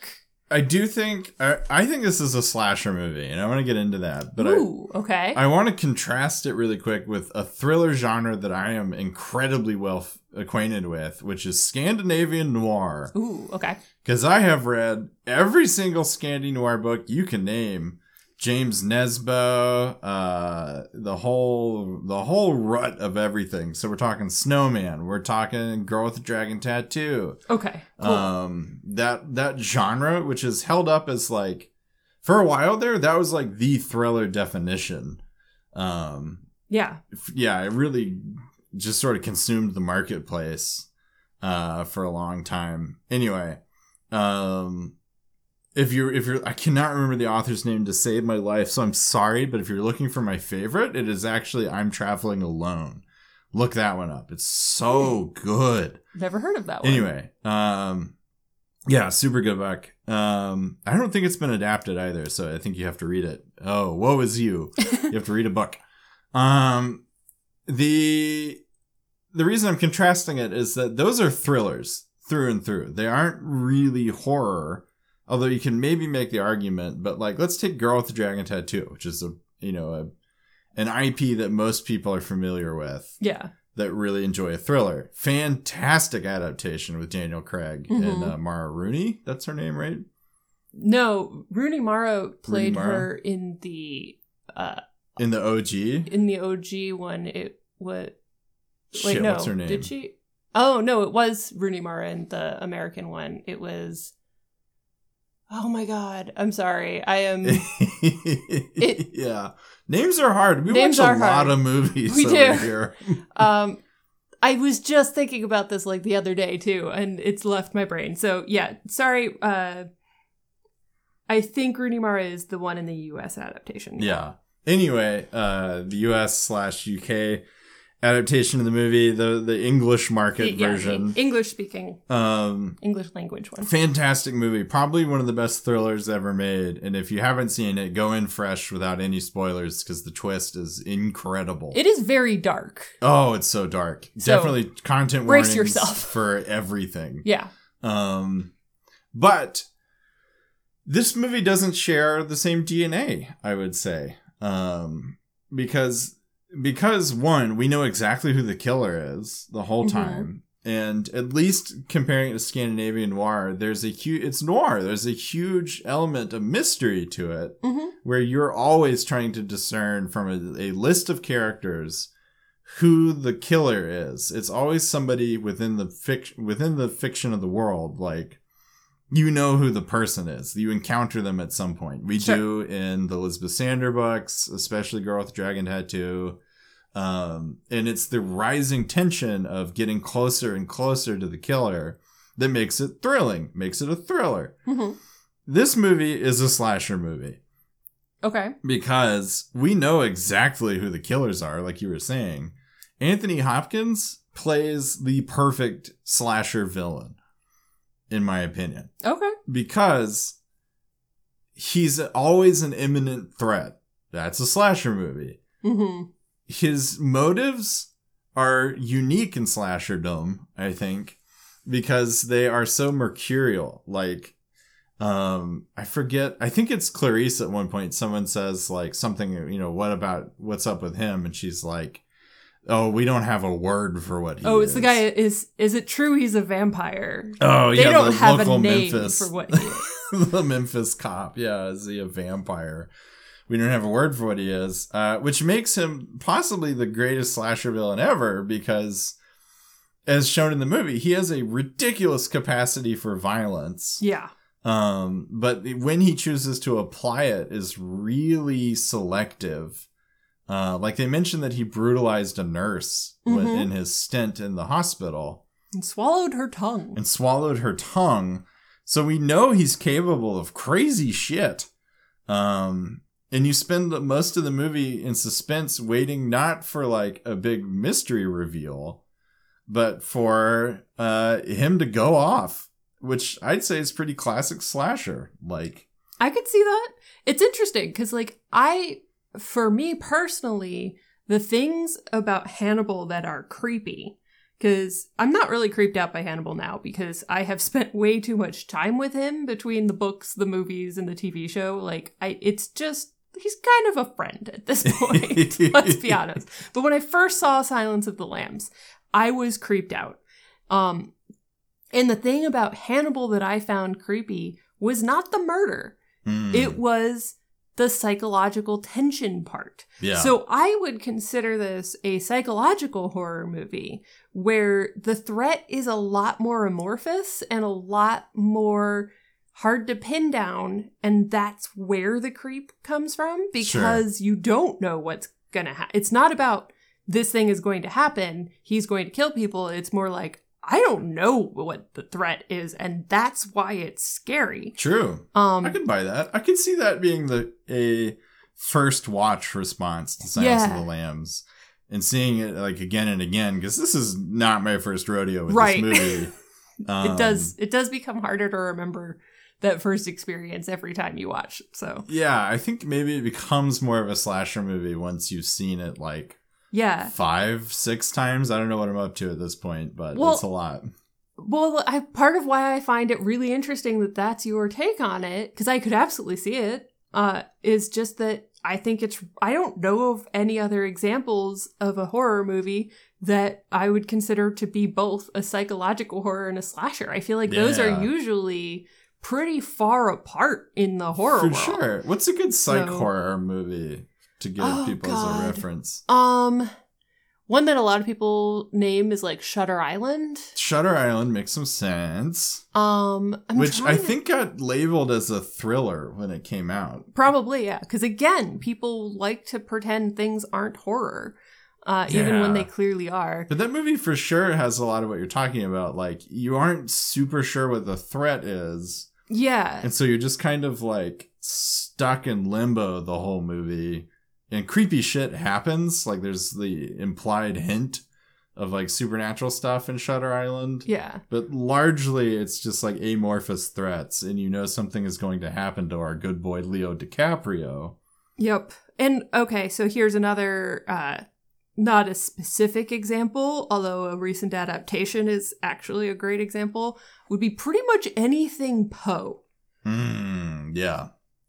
I do think I, I think this is a slasher movie, and I want to get into that. But Ooh, okay. I I want to contrast it really quick with a thriller genre that I am incredibly well f- acquainted with, which is Scandinavian noir. Ooh, okay. Because I have read every single Scandi noir book you can name. James Nesbo, uh, the whole the whole rut of everything. So we're talking Snowman, we're talking Girl with a Dragon Tattoo, Okay. Cool. um that that genre which is held up as like for a while there that was like the thriller definition um yeah. yeah it really just sort of consumed the marketplace uh for a long time anyway um if you're if you're i cannot remember the author's name to save my life so i'm sorry but if you're looking for my favorite it is actually i'm traveling alone look that one up it's so good Never heard of that one. Anyway, um, yeah, super good book. Um, I don't think it's been adapted either, so I think you have to read it. Oh, woe is you! *laughs* you have to read a book. Um, the the reason I'm contrasting it is that those are thrillers through and through. They aren't really horror, although you can maybe make the argument. But like, let's take Girl with the Dragon Tattoo, which is a you know a an IP that most people are familiar with yeah. that really enjoy a thriller. Fantastic adaptation with Daniel Craig and Mhm. uh, Mara Rooney. That's her name, right? No, Rooney Mara played Mara? her in the uh In the OG. in the OG one. It was wait Shit, no, what's her name? did she? Oh no, it was Rooney Mara in the American one. It was. Oh my god, I'm sorry. I am. *laughs* yeah, names are hard. We Names watch a lot hard. of movies We over do. here. *laughs* um, I was just thinking about this like the other day too, and it's left my brain. So yeah, sorry. Uh, I think Rooney Mara is the one in the U.S. adaptation. Yeah. Anyway, uh, the U.S. slash UK adaptation of the movie, the the English market Yeah, version. English speaking, Um, English language one. fantastic movie probably one of the best thrillers ever made and if you haven't seen it go in fresh without any spoilers because the twist is incredible It is very dark. oh it's so dark So, definitely content brace warnings yourself. *laughs* for everything Yeah. um but this movie doesn't share the same dna i would say um because because one we know exactly who the killer is the whole Mhm. time and at least comparing it to scandinavian noir there's a huge it's noir there's a huge element of mystery to it hmm where you're always trying to discern from a, a list of characters who the killer is. It's always somebody within the fiction within the fiction of the world. Like you know who the person is. You encounter them at some point. We Sure. do in the Elizabeth Sander books, especially Girl with Dragon Tattoo. Um, and it's the rising tension of getting closer and closer to the killer that makes it thrilling, makes it a thriller. hmm This movie is a slasher movie Okay. because we know exactly who the killers are, like you were saying. Anthony Hopkins plays the perfect slasher villain, in my opinion, Okay. because he's always an imminent threat. That's a slasher movie. hmm His motives are unique in slasherdom, I think, because they are so mercurial. Like, um, I forget. I think it's Clarice at one point. Someone says like something, you know, what about what's up with him? And she's like, "Oh, we don't have a word for what he Oh, it's is." the guy. Is is it true he's a vampire? Oh, they yeah, don't the have a local name Memphis. for what he *laughs* is. the Memphis cop. Yeah, is he a vampire? We don't have a word for what he is, uh, which makes him possibly the greatest slasher villain ever because, as shown in the movie, he has a ridiculous capacity for violence. yeah. Um, but when he chooses to apply it is really selective. Uh, like they mentioned that he brutalized a nurse Mhm. in his stint in the hospital And swallowed her tongue. and swallowed her tongue. So we know he's capable of crazy shit. Um, and you spend most of the movie in suspense, waiting not for like a big mystery reveal, but for uh him to go off, which I'd say is pretty classic slasher. Like, I could see that. It's interesting because, like, I, for me personally, the things about Hannibal that are creepy because I'm not really creeped out by Hannibal now because I have spent way too much time with him between the books, the movies, and the TV show. Like, I, it's just he's kind of a friend at this *laughs* point. *laughs* let's be honest. But when I first saw Silence of the Lambs, I was creeped out. Um, and the thing about Hannibal that I found creepy was not the murder. Hmm. It was the psychological tension part. yeah. So I would consider this a psychological horror movie where the threat is a lot more amorphous and a lot more hard to pin down and that's where the creep comes from because you don't know what's going to happen. It's not about this thing is going to happen, he's going to kill people. It's more like I don't know what the threat is and that's why it's scary. True. Um I could buy that. I could see that being the a first watch response to Silence Yeah. of the Lambs and seeing it like again and again because this is not my first rodeo with Right. this movie. Um, *laughs* it does it does become harder to remember that first experience every time you watch. So Yeah, I think maybe it becomes more of a slasher movie once you've seen it like yeah. five, six times. I don't know what I'm up to at this point, but Well- it's a lot. Well, I, part of why I find it really interesting that that's your take on it, because I could absolutely see it, uh, is just that I think it's. I don't know of any other examples of a horror movie that I would consider to be both a psychological horror and a slasher. I feel like those are usually pretty far apart in the horror world. For world. sure. What's a good psych So- horror movie to give Oh, people as a reference? Um, one that a lot of people name is like Shutter Island. Shutter Island makes some sense. Um, I'm which I to- think got labeled as a thriller when it came out. Probably, yeah. Because again, people like to pretend things aren't horror, uh, even when they clearly are. But that movie for sure has a lot of what you're talking about. Like, you aren't super sure what the threat is. Yeah. And so you're just kind of like stuck in limbo the whole movie. And creepy shit happens. Like, there's the implied hint of like supernatural stuff in Shutter Island. Yeah. But largely, it's just like amorphous threats. And you know something is going to happen to our good boy Leo DiCaprio. Yep. And okay, so here's another, uh, not a specific example, although a recent adaptation is actually a great example, would be pretty much anything Poe. Hmm. Yeah.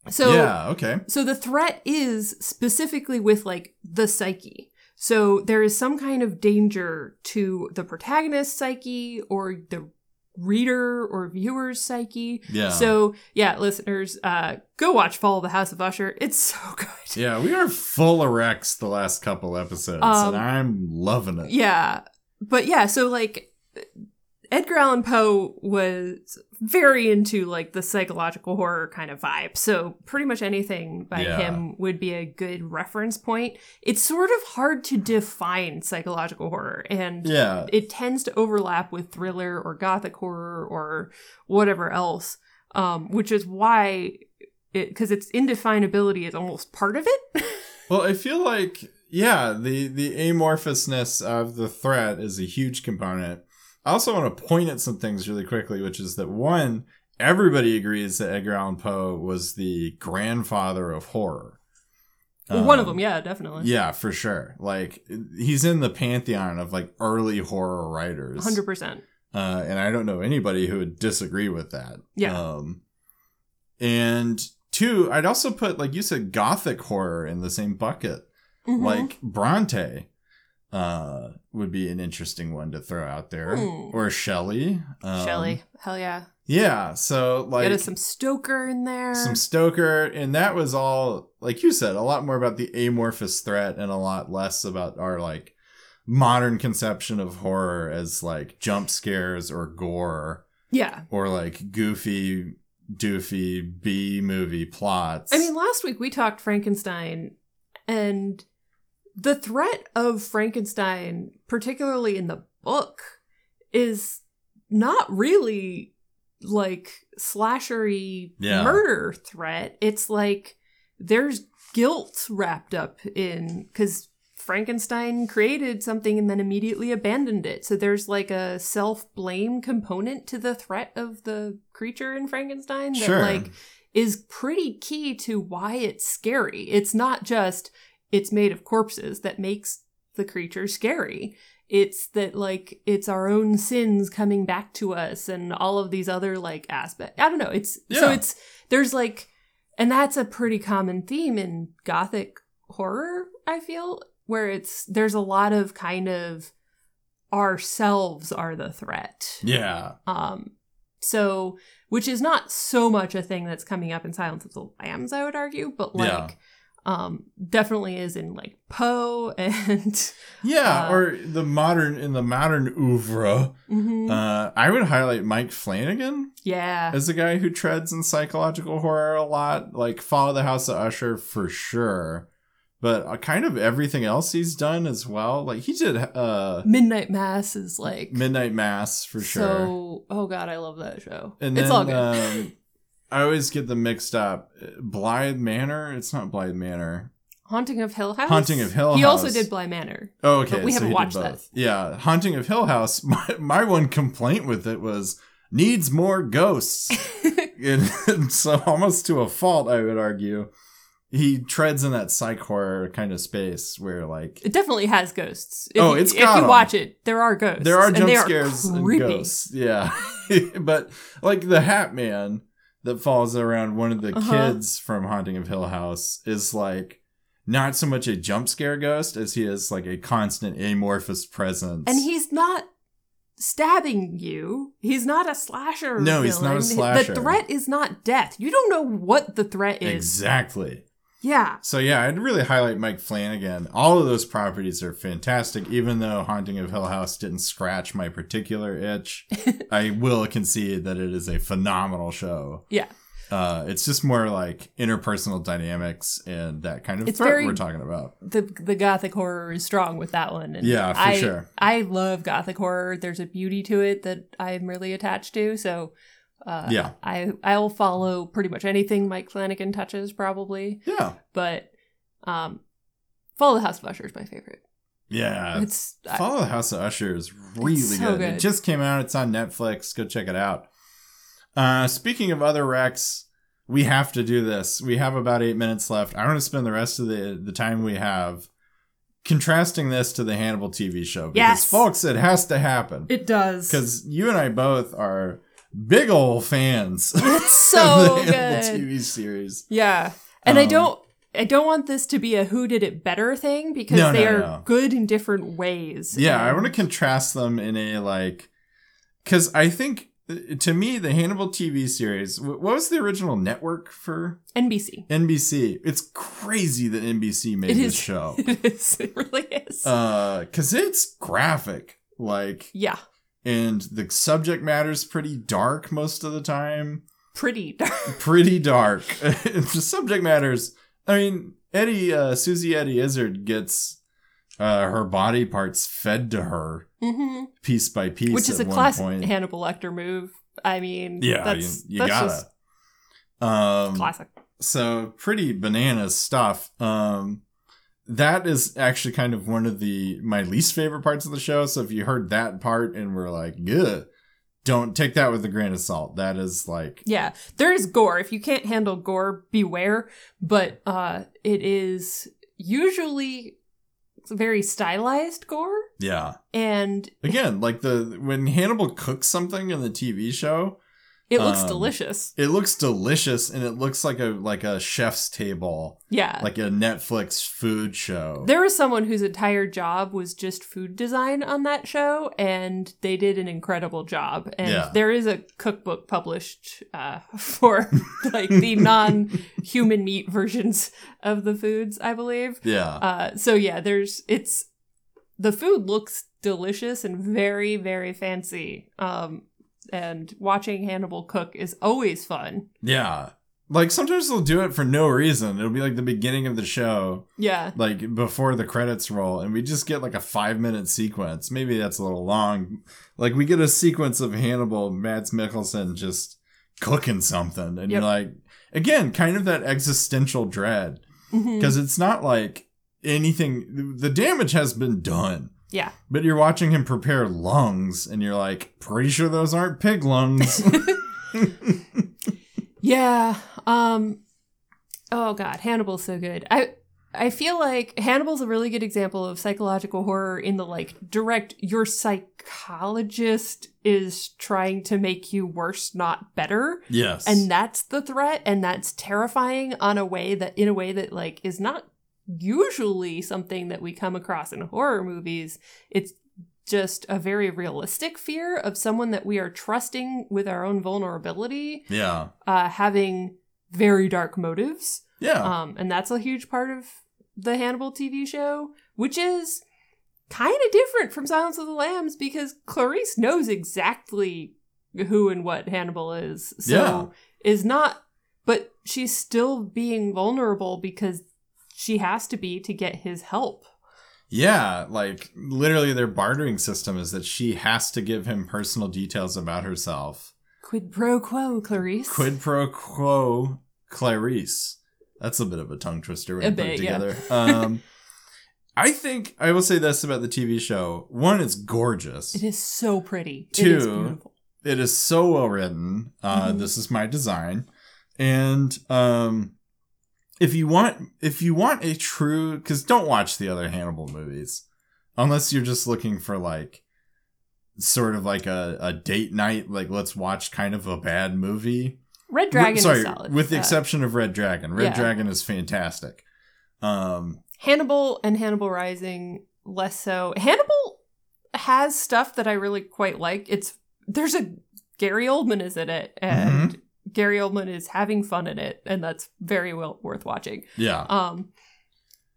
So yeah. Okay. So the threat is specifically with like the psyche. So there is some kind of danger to the protagonist's psyche or the reader or viewer's psyche. Yeah. So yeah, listeners, uh, go watch Fall of the House of Usher. It's so *laughs* good. Yeah, we are full of recs the last couple episodes, Um, and I'm loving it. Yeah. But yeah, so like Edgar Allan Poe was very into like the psychological horror kind of vibe. So pretty much anything by Yeah. him would be a good reference point. It's sort of hard to define psychological horror and Yeah, it tends to overlap with thriller or gothic horror or whatever else. Um, which is why it because its indefinability is almost part of it. *laughs* well, I feel like yeah, the the amorphousness of the threat is a huge component. I also want to point at some things really quickly, which is that one, everybody agrees that Edgar Allan Poe was the grandfather of horror. Well, One of Um, them, yeah, definitely. Yeah, for sure. Like he's in the pantheon of like early horror writers. Hundred percent. uh, and I don't know anybody who would disagree with that. Yeah. Um, and two, I'd also put like you said, gothic horror in the same bucket. Mhm. Like Bronte, uh, would be an interesting one to throw out there, Hmm. or Shelley. Um, Shelley. Hell yeah. Yeah. So like Get some Stoker in there. some Stoker, and that was all like you said, a lot more about the amorphous threat and a lot less about our like modern conception of horror as like jump scares or gore yeah. or like goofy, doofy B movie plots. I mean, last week we talked Frankenstein, and the threat of Frankenstein, particularly in the book, is not really like slashery Yeah. murder threat. It's like there's guilt wrapped up in because Frankenstein created something and then immediately abandoned it. So there's like a self blame component to the threat of the creature in Frankenstein that Sure. like is pretty key to why it's scary. It's not just it's made of corpses that makes the creature scary. it's that like it's our own sins coming back to us and all of these other like aspects. I don't know. It's so it's there's like and that's a pretty common theme in gothic horror, I feel, where it's there's a lot of kind of ourselves are the threat. Yeah. Um, so, which is not so much a thing that's coming up in Silence of the Lambs, I would argue, but like, Yeah. Um, definitely is in like Poe *laughs* and Yeah, Uh, or the modern in the modern oeuvre, Mhm. uh, I would highlight Mike Flanagan yeah, as a guy who treads in psychological horror a lot. Like Fall of the House of Usher for sure, but uh, kind of everything else he's done as well. Like he did uh, Midnight Mass is like Midnight Mass for sure. So, oh god, I love that show. And it's then, all good. um, I always get them mixed up. Blythe Manor. It's not Blythe Manor. Haunting of Hill House. Haunting of Hill House. He also did Bly Manor. Oh, okay. But we so haven't watched that. Yeah, Haunting of Hill House. *laughs* My, my one complaint with it was needs more ghosts, *laughs* and, and *laughs* so almost to a fault, I would argue. He treads in that psych horror kind of space where, like, It definitely has ghosts. If Oh, you, it's if you 'em. watch it, there are ghosts. there are and jump they are scares and ghosts. Yeah, but like the Hat Man that falls around one of the Uh-huh. kids from Haunting of Hill House is like not so much a jump scare ghost as he is like a constant amorphous presence. And he's not stabbing you. He's not a slasher. No, he's not a slasher. The threat is not death. You don't know what the threat is. exactly. Yeah. So yeah, I'd really highlight Mike Flanagan. All of those properties are fantastic. Even though Haunting of Hill House didn't scratch my particular itch, *laughs* I will concede that it is a phenomenal show. Yeah. Uh, it's just more like interpersonal dynamics and that kind of It's very- we're talking about. The the gothic horror is strong with that one. And Yeah, for I, sure. I love gothic horror. There's a beauty to it that I'm really attached to. So uh, Yeah. I I'll follow pretty much anything Mike Flanagan touches probably. Yeah, But um Fall of the House of Usher is my favorite. yeah. It's I- Fall of the House of Usher is really so good. It just came out. It's on Netflix. Go check it out. Uh, speaking of other recs, we have to do this. We have about eight minutes left. I want to spend the rest of the the time we have contrasting this to the Hannibal TV show. Because, Yes. folks, it has to happen. it does. Because you and I both are big old fans It's *laughs* so of the good. TV series. Yeah. And I Um, don't I don't want this to be a who did it better thing because No, they no, are no. good in different ways. Yeah, I want to contrast them in a like, because I think uh, to me the Hannibal TV series. What was the original network for NBC. NBC? It's crazy that NBC made this is. show. *laughs* It is. It really is. Uh, cause it's graphic, like, yeah. And the subject matter's pretty dark most of the time. Pretty dark. *laughs* Pretty dark. *laughs* the subject matters. I mean, Eddie, uh, Susie Eddie Izzard gets uh, her body parts fed to her hmm piece by piece, Which is a classic point. Hannibal Lecter move. I mean, Yeah, that's, you, you that's gotta. just Um, classic. so pretty bananas stuff. Um, that is actually kind of one of the my least favorite parts of the show. So if you heard that part and were like, "Good," don't take that with a grain of salt. That is like, Yeah. There is gore. If you can't handle gore, beware. But uh it is usually very stylized gore. yeah. And Again, like the when Hannibal cooks something in the TV show, it looks Um, delicious. it looks delicious and it looks like a like a chef's table, Yeah. like a Netflix food show. There was someone whose entire job was just food design on that show, and they did an incredible job. And Yeah. there is a cookbook published uh, *laughs* for like the *laughs* non-human meat versions of the foods, I believe. yeah. Uh, so yeah, there's it's the food looks delicious and very very fancy. Um, and watching Hannibal cook is always fun. Yeah. Like sometimes they'll do it for no reason. It'll be like the beginning of the show, Yeah, like before the credits roll, and we just get like a five minute sequence. Maybe that's a little long. Like we get a sequence of Hannibal, Mads Mikkelsen just cooking something, and you're like, again, kind of that existential dread mm-hmm. because it's not like anything. The damage has been done. Yeah. But you're watching him prepare lungs, and you're like, pretty sure those aren't pig lungs. *laughs* *laughs* Yeah. Um oh god, Hannibal's so good. I I feel like Hannibal's a really good example of psychological horror in the like direct your psychologist is trying to make you worse not better Yes. and that's the threat and that's terrifying on a way that in a way that like is not usually something that we come across in horror movies it's just a very realistic fear of someone that we are trusting with our own vulnerability yeah. uh having very dark motives Yeah. um, and that's a huge part of the Hannibal TV show, which is kind of different from Silence of the Lambs because Clarice knows exactly who and what Hannibal is. So Yeah. is not, but she's still being vulnerable because she has to be to get his help. Yeah, like literally their bartering system is that she has to give him personal details about herself. Quid pro quo, Clarice. Quid pro quo Clarice. That's a bit of a tongue twister when A you put bit, it yeah. together. Um *laughs* I think I will say this about the TV show. One, it's gorgeous. It is so pretty. it is Two, beautiful. it is so well written. Uh, Mhm. This is my design, and um, if you want, if you want a true, because don't watch the other Hannibal movies unless you're just looking for like sort of like a, a date night, like let's watch kind of a bad movie. Red Dragon Sorry, is solid. with the Uh, exception of Red Dragon. Red yeah. Dragon is fantastic. Um, Hannibal and Hannibal Rising less so. Hannibal has stuff that I really quite like. It's there's a Gary Oldman is in it, and Mm-hmm. Gary Oldman is having fun in it, and that's very well worth watching. yeah. Um,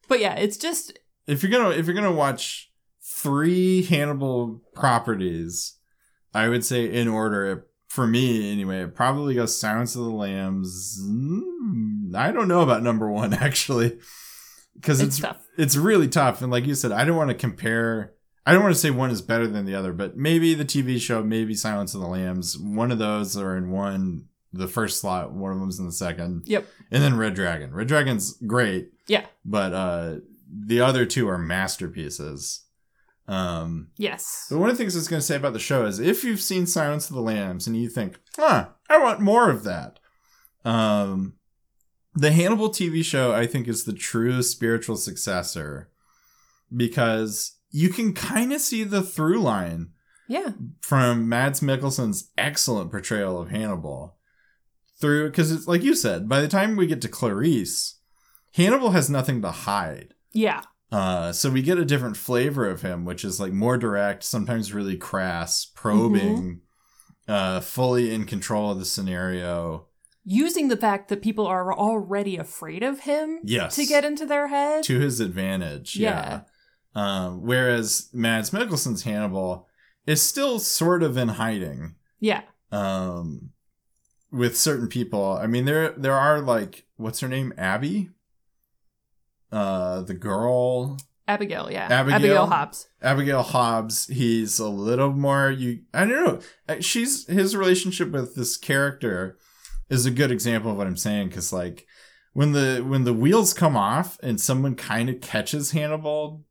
but yeah, it's just if you're gonna if you're gonna watch three Hannibal properties, I would say in order for me anyway. It probably goes Silence of the Lambs. mm, I don't know about number one *laughs* actually, because it's it's tough. it's really tough. And like you said, I don't want to compare. I don't want to say one is better than the other, but maybe the TV show, maybe Silence of the Lambs. One of those are in one, the first slot. One of them's in the second. Yep. And then Red Dragon. Red Dragon's great Yeah. but uh the other two are masterpieces um Yes. but one of the things I was going to say about the show is if you've seen Silence of the Lambs and you think, huh, I want more of that. Um, the Hannibal TV show, I think, is the true spiritual successor because you can kind of see the through line Yeah. from Mads Mikkelsen's excellent portrayal of Hannibal through because it's like you said, by the time we get to Clarice, Hannibal has nothing to hide. Yeah. Uh, so we get a different flavor of him, which is like more direct, sometimes really crass, probing, uh, fully in control of the scenario. Using the fact that people are already afraid of him Yes, to get into their head. to his advantage. Yeah. Um, whereas Mads Mikkelsen's Hannibal is still sort of in hiding. yeah. Um, with certain people, I mean there there are like what's her name, Abby. Uh, the girl Abigail. Yeah. Abigail? Abigail Hobbs. Abigail Hobbs, he's a little more you I don't know. Uh, She's his relationship with this character is a good example of what I'm saying cuz like when the when the wheels come off and someone kind of catches Hannibal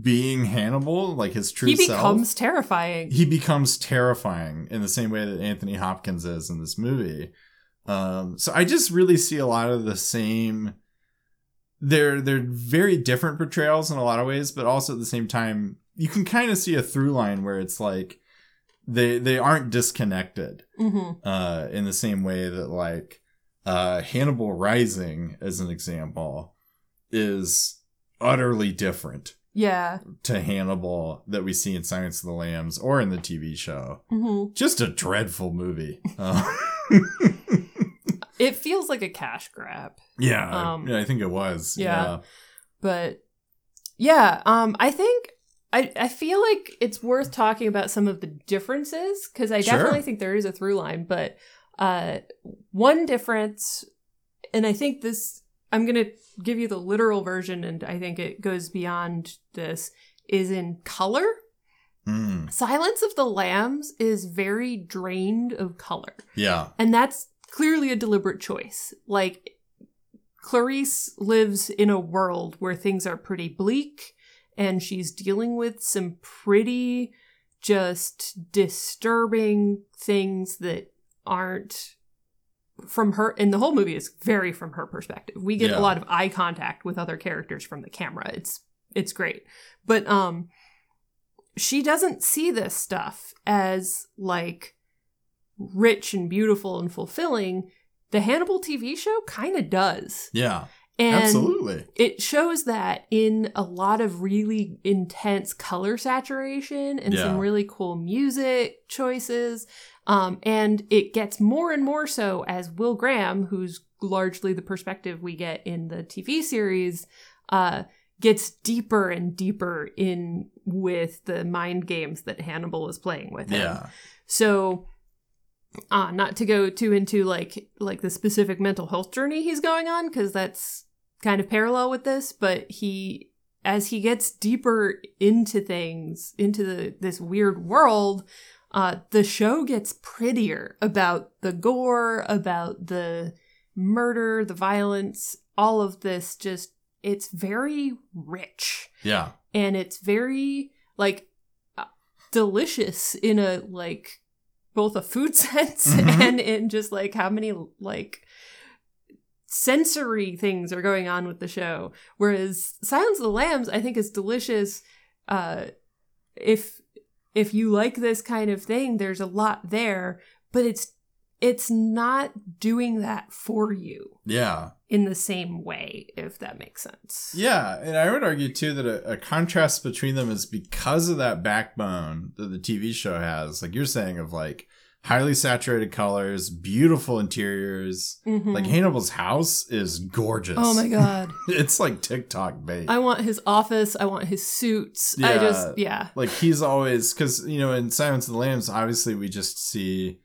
being Hannibal, like his true self. He self, becomes terrifying. he becomes terrifying in the same way that Anthony Hopkins is in this movie. Um, so I just really see a lot of the same. They're they're very different portrayals in a lot of ways, but also at the same time, you can kind of see a through line where it's like they they aren't disconnected hmm uh, in the same way that like uh, Hannibal Rising, as an example, is utterly different Yeah. to Hannibal that we see in Silence of the Lambs or in the TV show. hmm Just a dreadful movie. *laughs* Uh, It feels like a cash grab. yeah, Um, yeah, I think it was. yeah. but yeah um i think i i feel like it's worth talking about some of the differences because i Sure. definitely think there is a through line but uh one difference and i think this i'm gonna give you the literal version and i think it goes beyond this is in color Mm, silence of the lambs is very drained of color yeah. and that's clearly a deliberate choice. Like, Clarice lives in a world where things are pretty bleak, and she's dealing with some pretty just disturbing things that aren't from her and the whole movie is very from her perspective. We get Yeah. a lot of eye contact with other characters from the camera. It's it's great. But um she doesn't see this stuff as like rich and beautiful and fulfilling. The Hannibal TV show kind of does. Yeah, And absolutely. it shows that in a lot of really intense color saturation and Yeah. some really cool music choices. Um, and it gets more and more so as Will Graham, who's largely the perspective we get in the TV series, uh, gets deeper and deeper in with the mind games that Hannibal is playing with him. Yeah, So, uh, not to go too into like like the specific mental health journey he's going on because that's kind of parallel with this, but he as he gets deeper into things into the this weird world, uh, the show gets prettier about the gore, about the murder, the violence, all of this. Just it's very rich yeah, and it's very like uh, delicious in a like both a food *laughs* sense Mhm. and in just like how many like sensory things are going on with the show whereas silence of the lambs i think is delicious uh if if you like this kind of thing there's a lot there but it's it's not doing that for you yeah. in the same way if that makes sense Yeah, and I would argue too that a, a contrast between them is because of that backbone that the TV show has. Like you're saying, of like highly saturated colors, beautiful interiors. Mhm. Like Hannibal's house is gorgeous. oh my *laughs* god it's like TikTok bait. I want his office. I want his suits. I Yeah. just, yeah. like he's always because you know in Silence of the Lambs, obviously we just see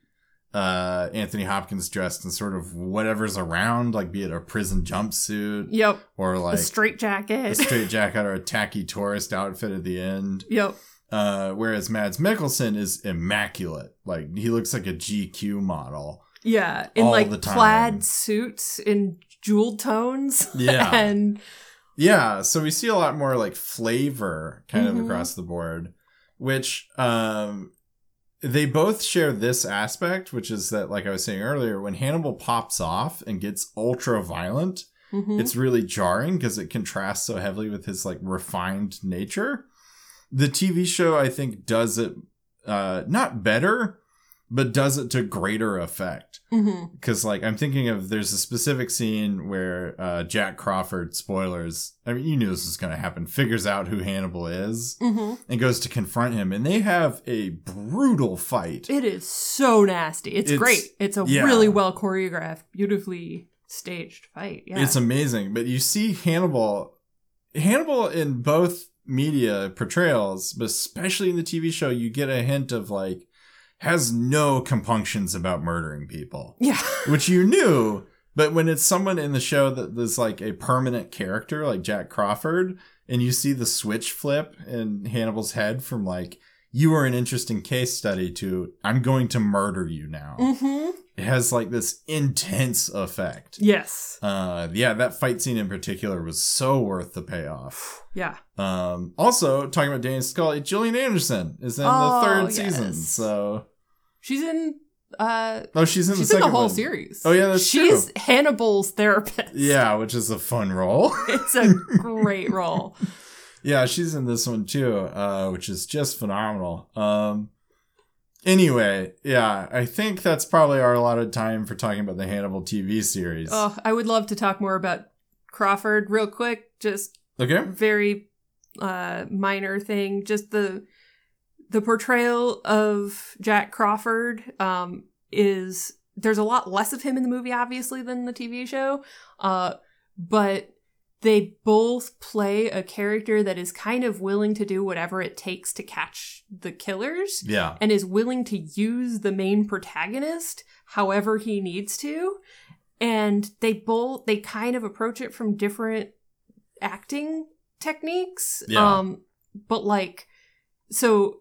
uh Anthony Hopkins dressed in sort of whatever's around, like be it a prison jumpsuit Yep. or like a straight jacket. a straight *laughs* jacket or a tacky tourist outfit at the end. yep. Uh, whereas Mads Mikkelsen is immaculate. Like he looks like a GQ model. Yeah. In like plaid suits in jeweled tones. *laughs* Yeah. and Yeah, so we see a lot more like flavor kind Mhm. of across the board, which um they both share this aspect, which is that like I was saying earlier, when Hannibal pops off and gets ultra violent, mhm. it's really jarring because it contrasts so heavily with his like refined nature. The TV show I think does it uh not better, but does it to greater effect because like i'm thinking of there's a specific scene where uh jack crawford spoilers i mean you knew this was going to happen figures out who hannibal is Mhm. and goes to confront him and they have a brutal fight It is so nasty. It's, It's- great. It's a yeah. really well choreographed, beautifully staged fight. Yeah. it's amazing but you see hannibal hannibal in both media portrayals but especially in the tv show you get a hint of like has no compunctions about murdering people yeah. *laughs* which you knew but when it's someone in the show that is like a permanent character like jack crawford and you see the switch flip in hannibal's head from like you are an interesting case study to i'm going to murder you now hmm it has like this intense effect Yes. uh yeah that fight scene in particular was so worth the payoff *sighs* Yeah. um also talking about Dana Scully Gillian Anderson is in Oh, the third yes. season so She's in uh oh she's in she's the in the whole one. series. Oh, yeah, that's She's true. Hannibal's therapist. yeah which is a fun role It's a *laughs* great role. Yeah, she's in this one too, uh, which is just phenomenal. Um, anyway, yeah, I think that's probably our allotted time for talking about the Hannibal TV series. Oh, I would love to talk more about Crawford real quick. Just okay. very uh minor thing. Just the the portrayal of Jack Crawford um is there's a lot less of him in the movie obviously than the TV show. Uh but they both play a character that is kind of willing to do whatever it takes to catch the killers. Yeah. and is willing to use the main protagonist however he needs to and they both they kind of approach it from different acting techniques Yeah. um but like so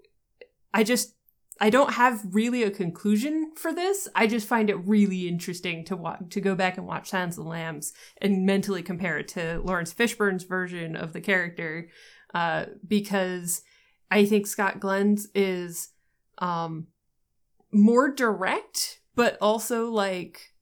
i just i don't have really a conclusion for this i just find it really interesting to watch to go back and watch silence of the lambs and mentally compare it to lawrence fishburne's version of the character uh because I think Scott Glenn's is um more direct, but also like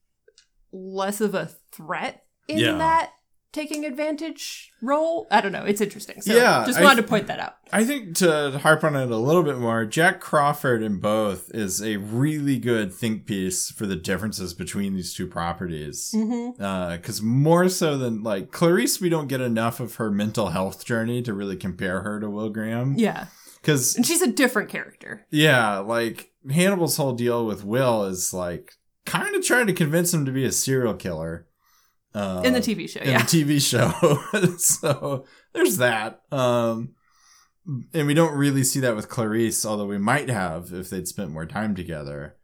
less of a threat in Yeah. that taking advantage role. I don't know. It's interesting. So Yeah, just wanted to point that out. I think to harp on it a little bit more, Jack Crawford in both is a really good think piece for the differences between these two properties. Mm-hmm. Because more so than like Clarice, we don't get enough of her mental health journey to really compare her to Will Graham. Yeah. Because And she's a different character. Yeah, like Hannibal's whole deal with Will is like kind of trying to convince him to be a serial killer. Uh, in the TV show, in yeah. the TV show. *laughs* so there's that. Um, and we don't really see that with Clarice, although we might have if they'd spent more time together.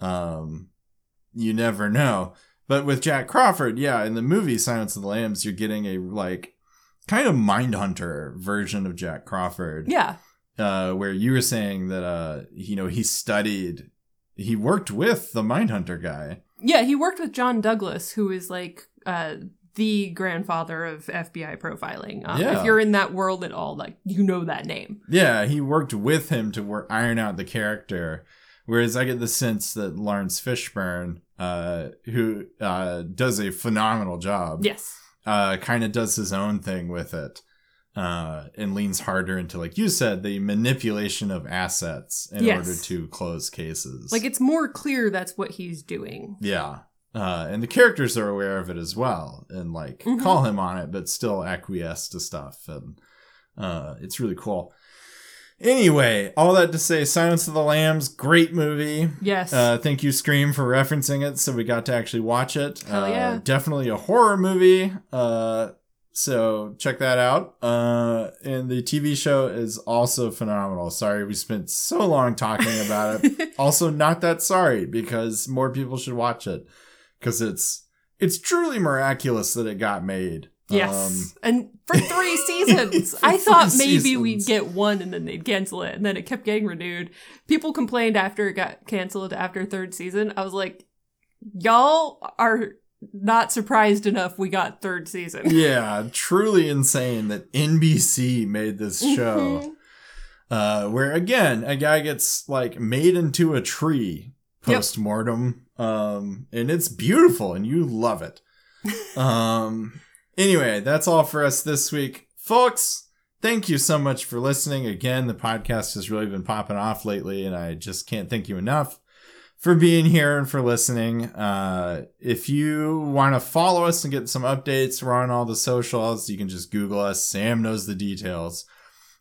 Um, you never know. But with Jack Crawford, yeah, in the movie Silence of the Lambs, you're getting a like kind of Mindhunter version of Jack Crawford yeah. uh, where you were saying that uh, you know he studied, he worked with the Mindhunter guy. Yeah, he worked with John Douglas, who is like uh, the grandfather of FBI profiling. Um, Yeah. If you're in that world at all, like you know that name. Yeah, he worked with him to work iron out the character. Whereas I get the sense that Lawrence Fishburne, uh, who uh, does a phenomenal job, Yes. uh, kind of does his own thing with it. Uh, and leans harder into, like you said, the manipulation of assets in Yes. order to close cases. Like it's more clear that's what he's doing. Yeah. Uh, and the characters are aware of it as well and like Mhm. call him on it, but still acquiesce to stuff. And uh, it's really cool. Anyway, all that to say, Silence of the Lambs, great movie. Yes. Uh, thank you, Scream, for referencing it so we got to actually watch it. Hell uh, yeah. Definitely a horror movie. Uh, so check that out. Uh, and the TV show is also phenomenal. Sorry we spent so long talking about it *laughs* also not that sorry because more people should watch it because it's it's truly miraculous that it got made. yes. Um, and for three *laughs* seasons. For I thought maybe we'd get one and then they'd cancel it. And then it kept getting renewed. People complained after it got canceled after third season. I was like, y'all are not surprised enough we got third season. *laughs* yeah, truly insane that NBC made this show. Mhm. Uh, where again, a guy gets like made into a tree post mortem. Um, and it's beautiful and you love it. *laughs* um, anyway, that's all for us this week. Folks, thank you so much for listening. Again, the podcast has really been popping off lately, and I just can't thank you enough for being here and for listening. Uh, if you want to follow us and get some updates, we're on all the socials. You can just Google us. Sam knows the details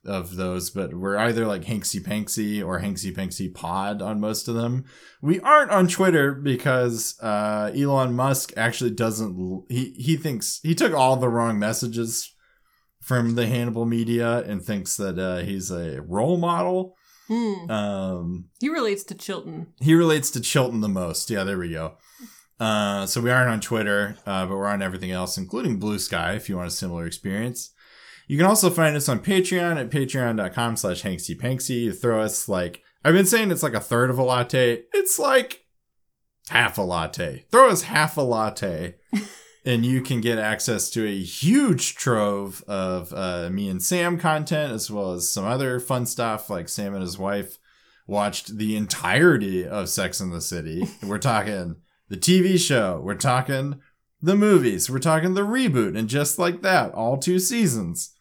of those, but we're either like Hanksy Panksy or Hanksy Panksy Pod on most of them. We aren't on Twitter because uh, Elon Musk actually doesn't. He he thinks he took all the wrong messages from the Hannibal media and thinks that uh, he's a role model. Hmm. Um, He relates to Chilton. he relates to Chilton the most. Yeah, there we go. Uh, so we aren't on Twitter, uh, but we're on everything else, including Blue Sky, if you want a similar experience. You can also find us on Patreon at patreon.com slash hanksypanksy. You throw us like, I've been saying it's like a third of a latte. It's like half a latte. Throw us half a latte *laughs* and you can get access to a huge trove of uh, me and Sam content, as well as some other fun stuff like Sam and his wife watched the entirety of Sex in the City. We're talking the TV show, we're talking the movies, we're talking the reboot, and just like that, all two seasons.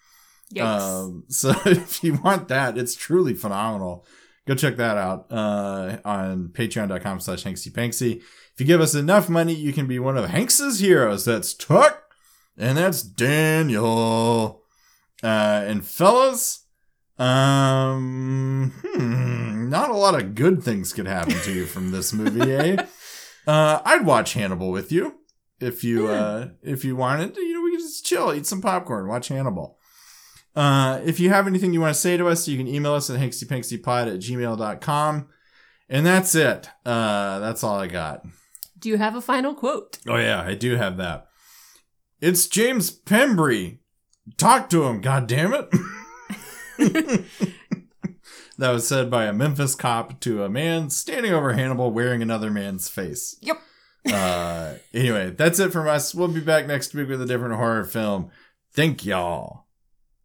Yikes. Um, *laughs* so if you want that, it's truly phenomenal. Go check that out uh, on patreon.com slash hanksypanksy. If you give us enough money, you can be one of Hanks's heroes. That's Tuck, and that's Daniel. Uh, and fellas, um, hmm, not a lot of good things could happen to you from this movie, eh? *laughs* Uh, I'd watch Hannibal with you if you uh if you wanted. You know, we could just chill, eat some popcorn, watch Hannibal. Uh, if you have anything you want to say to us, you can email us at hanksypanksypod at gmail.com. And that's it. Uh, that's all I got. Do you have a final quote? Oh, yeah, I do have that. It's James Pembry. Talk to him, God damn it! *laughs* that was said by a Memphis cop to a man standing over Hannibal wearing another man's face. Yep. uh, anyway, that's it from us. We'll be back next week with a different horror film. Thank y'all.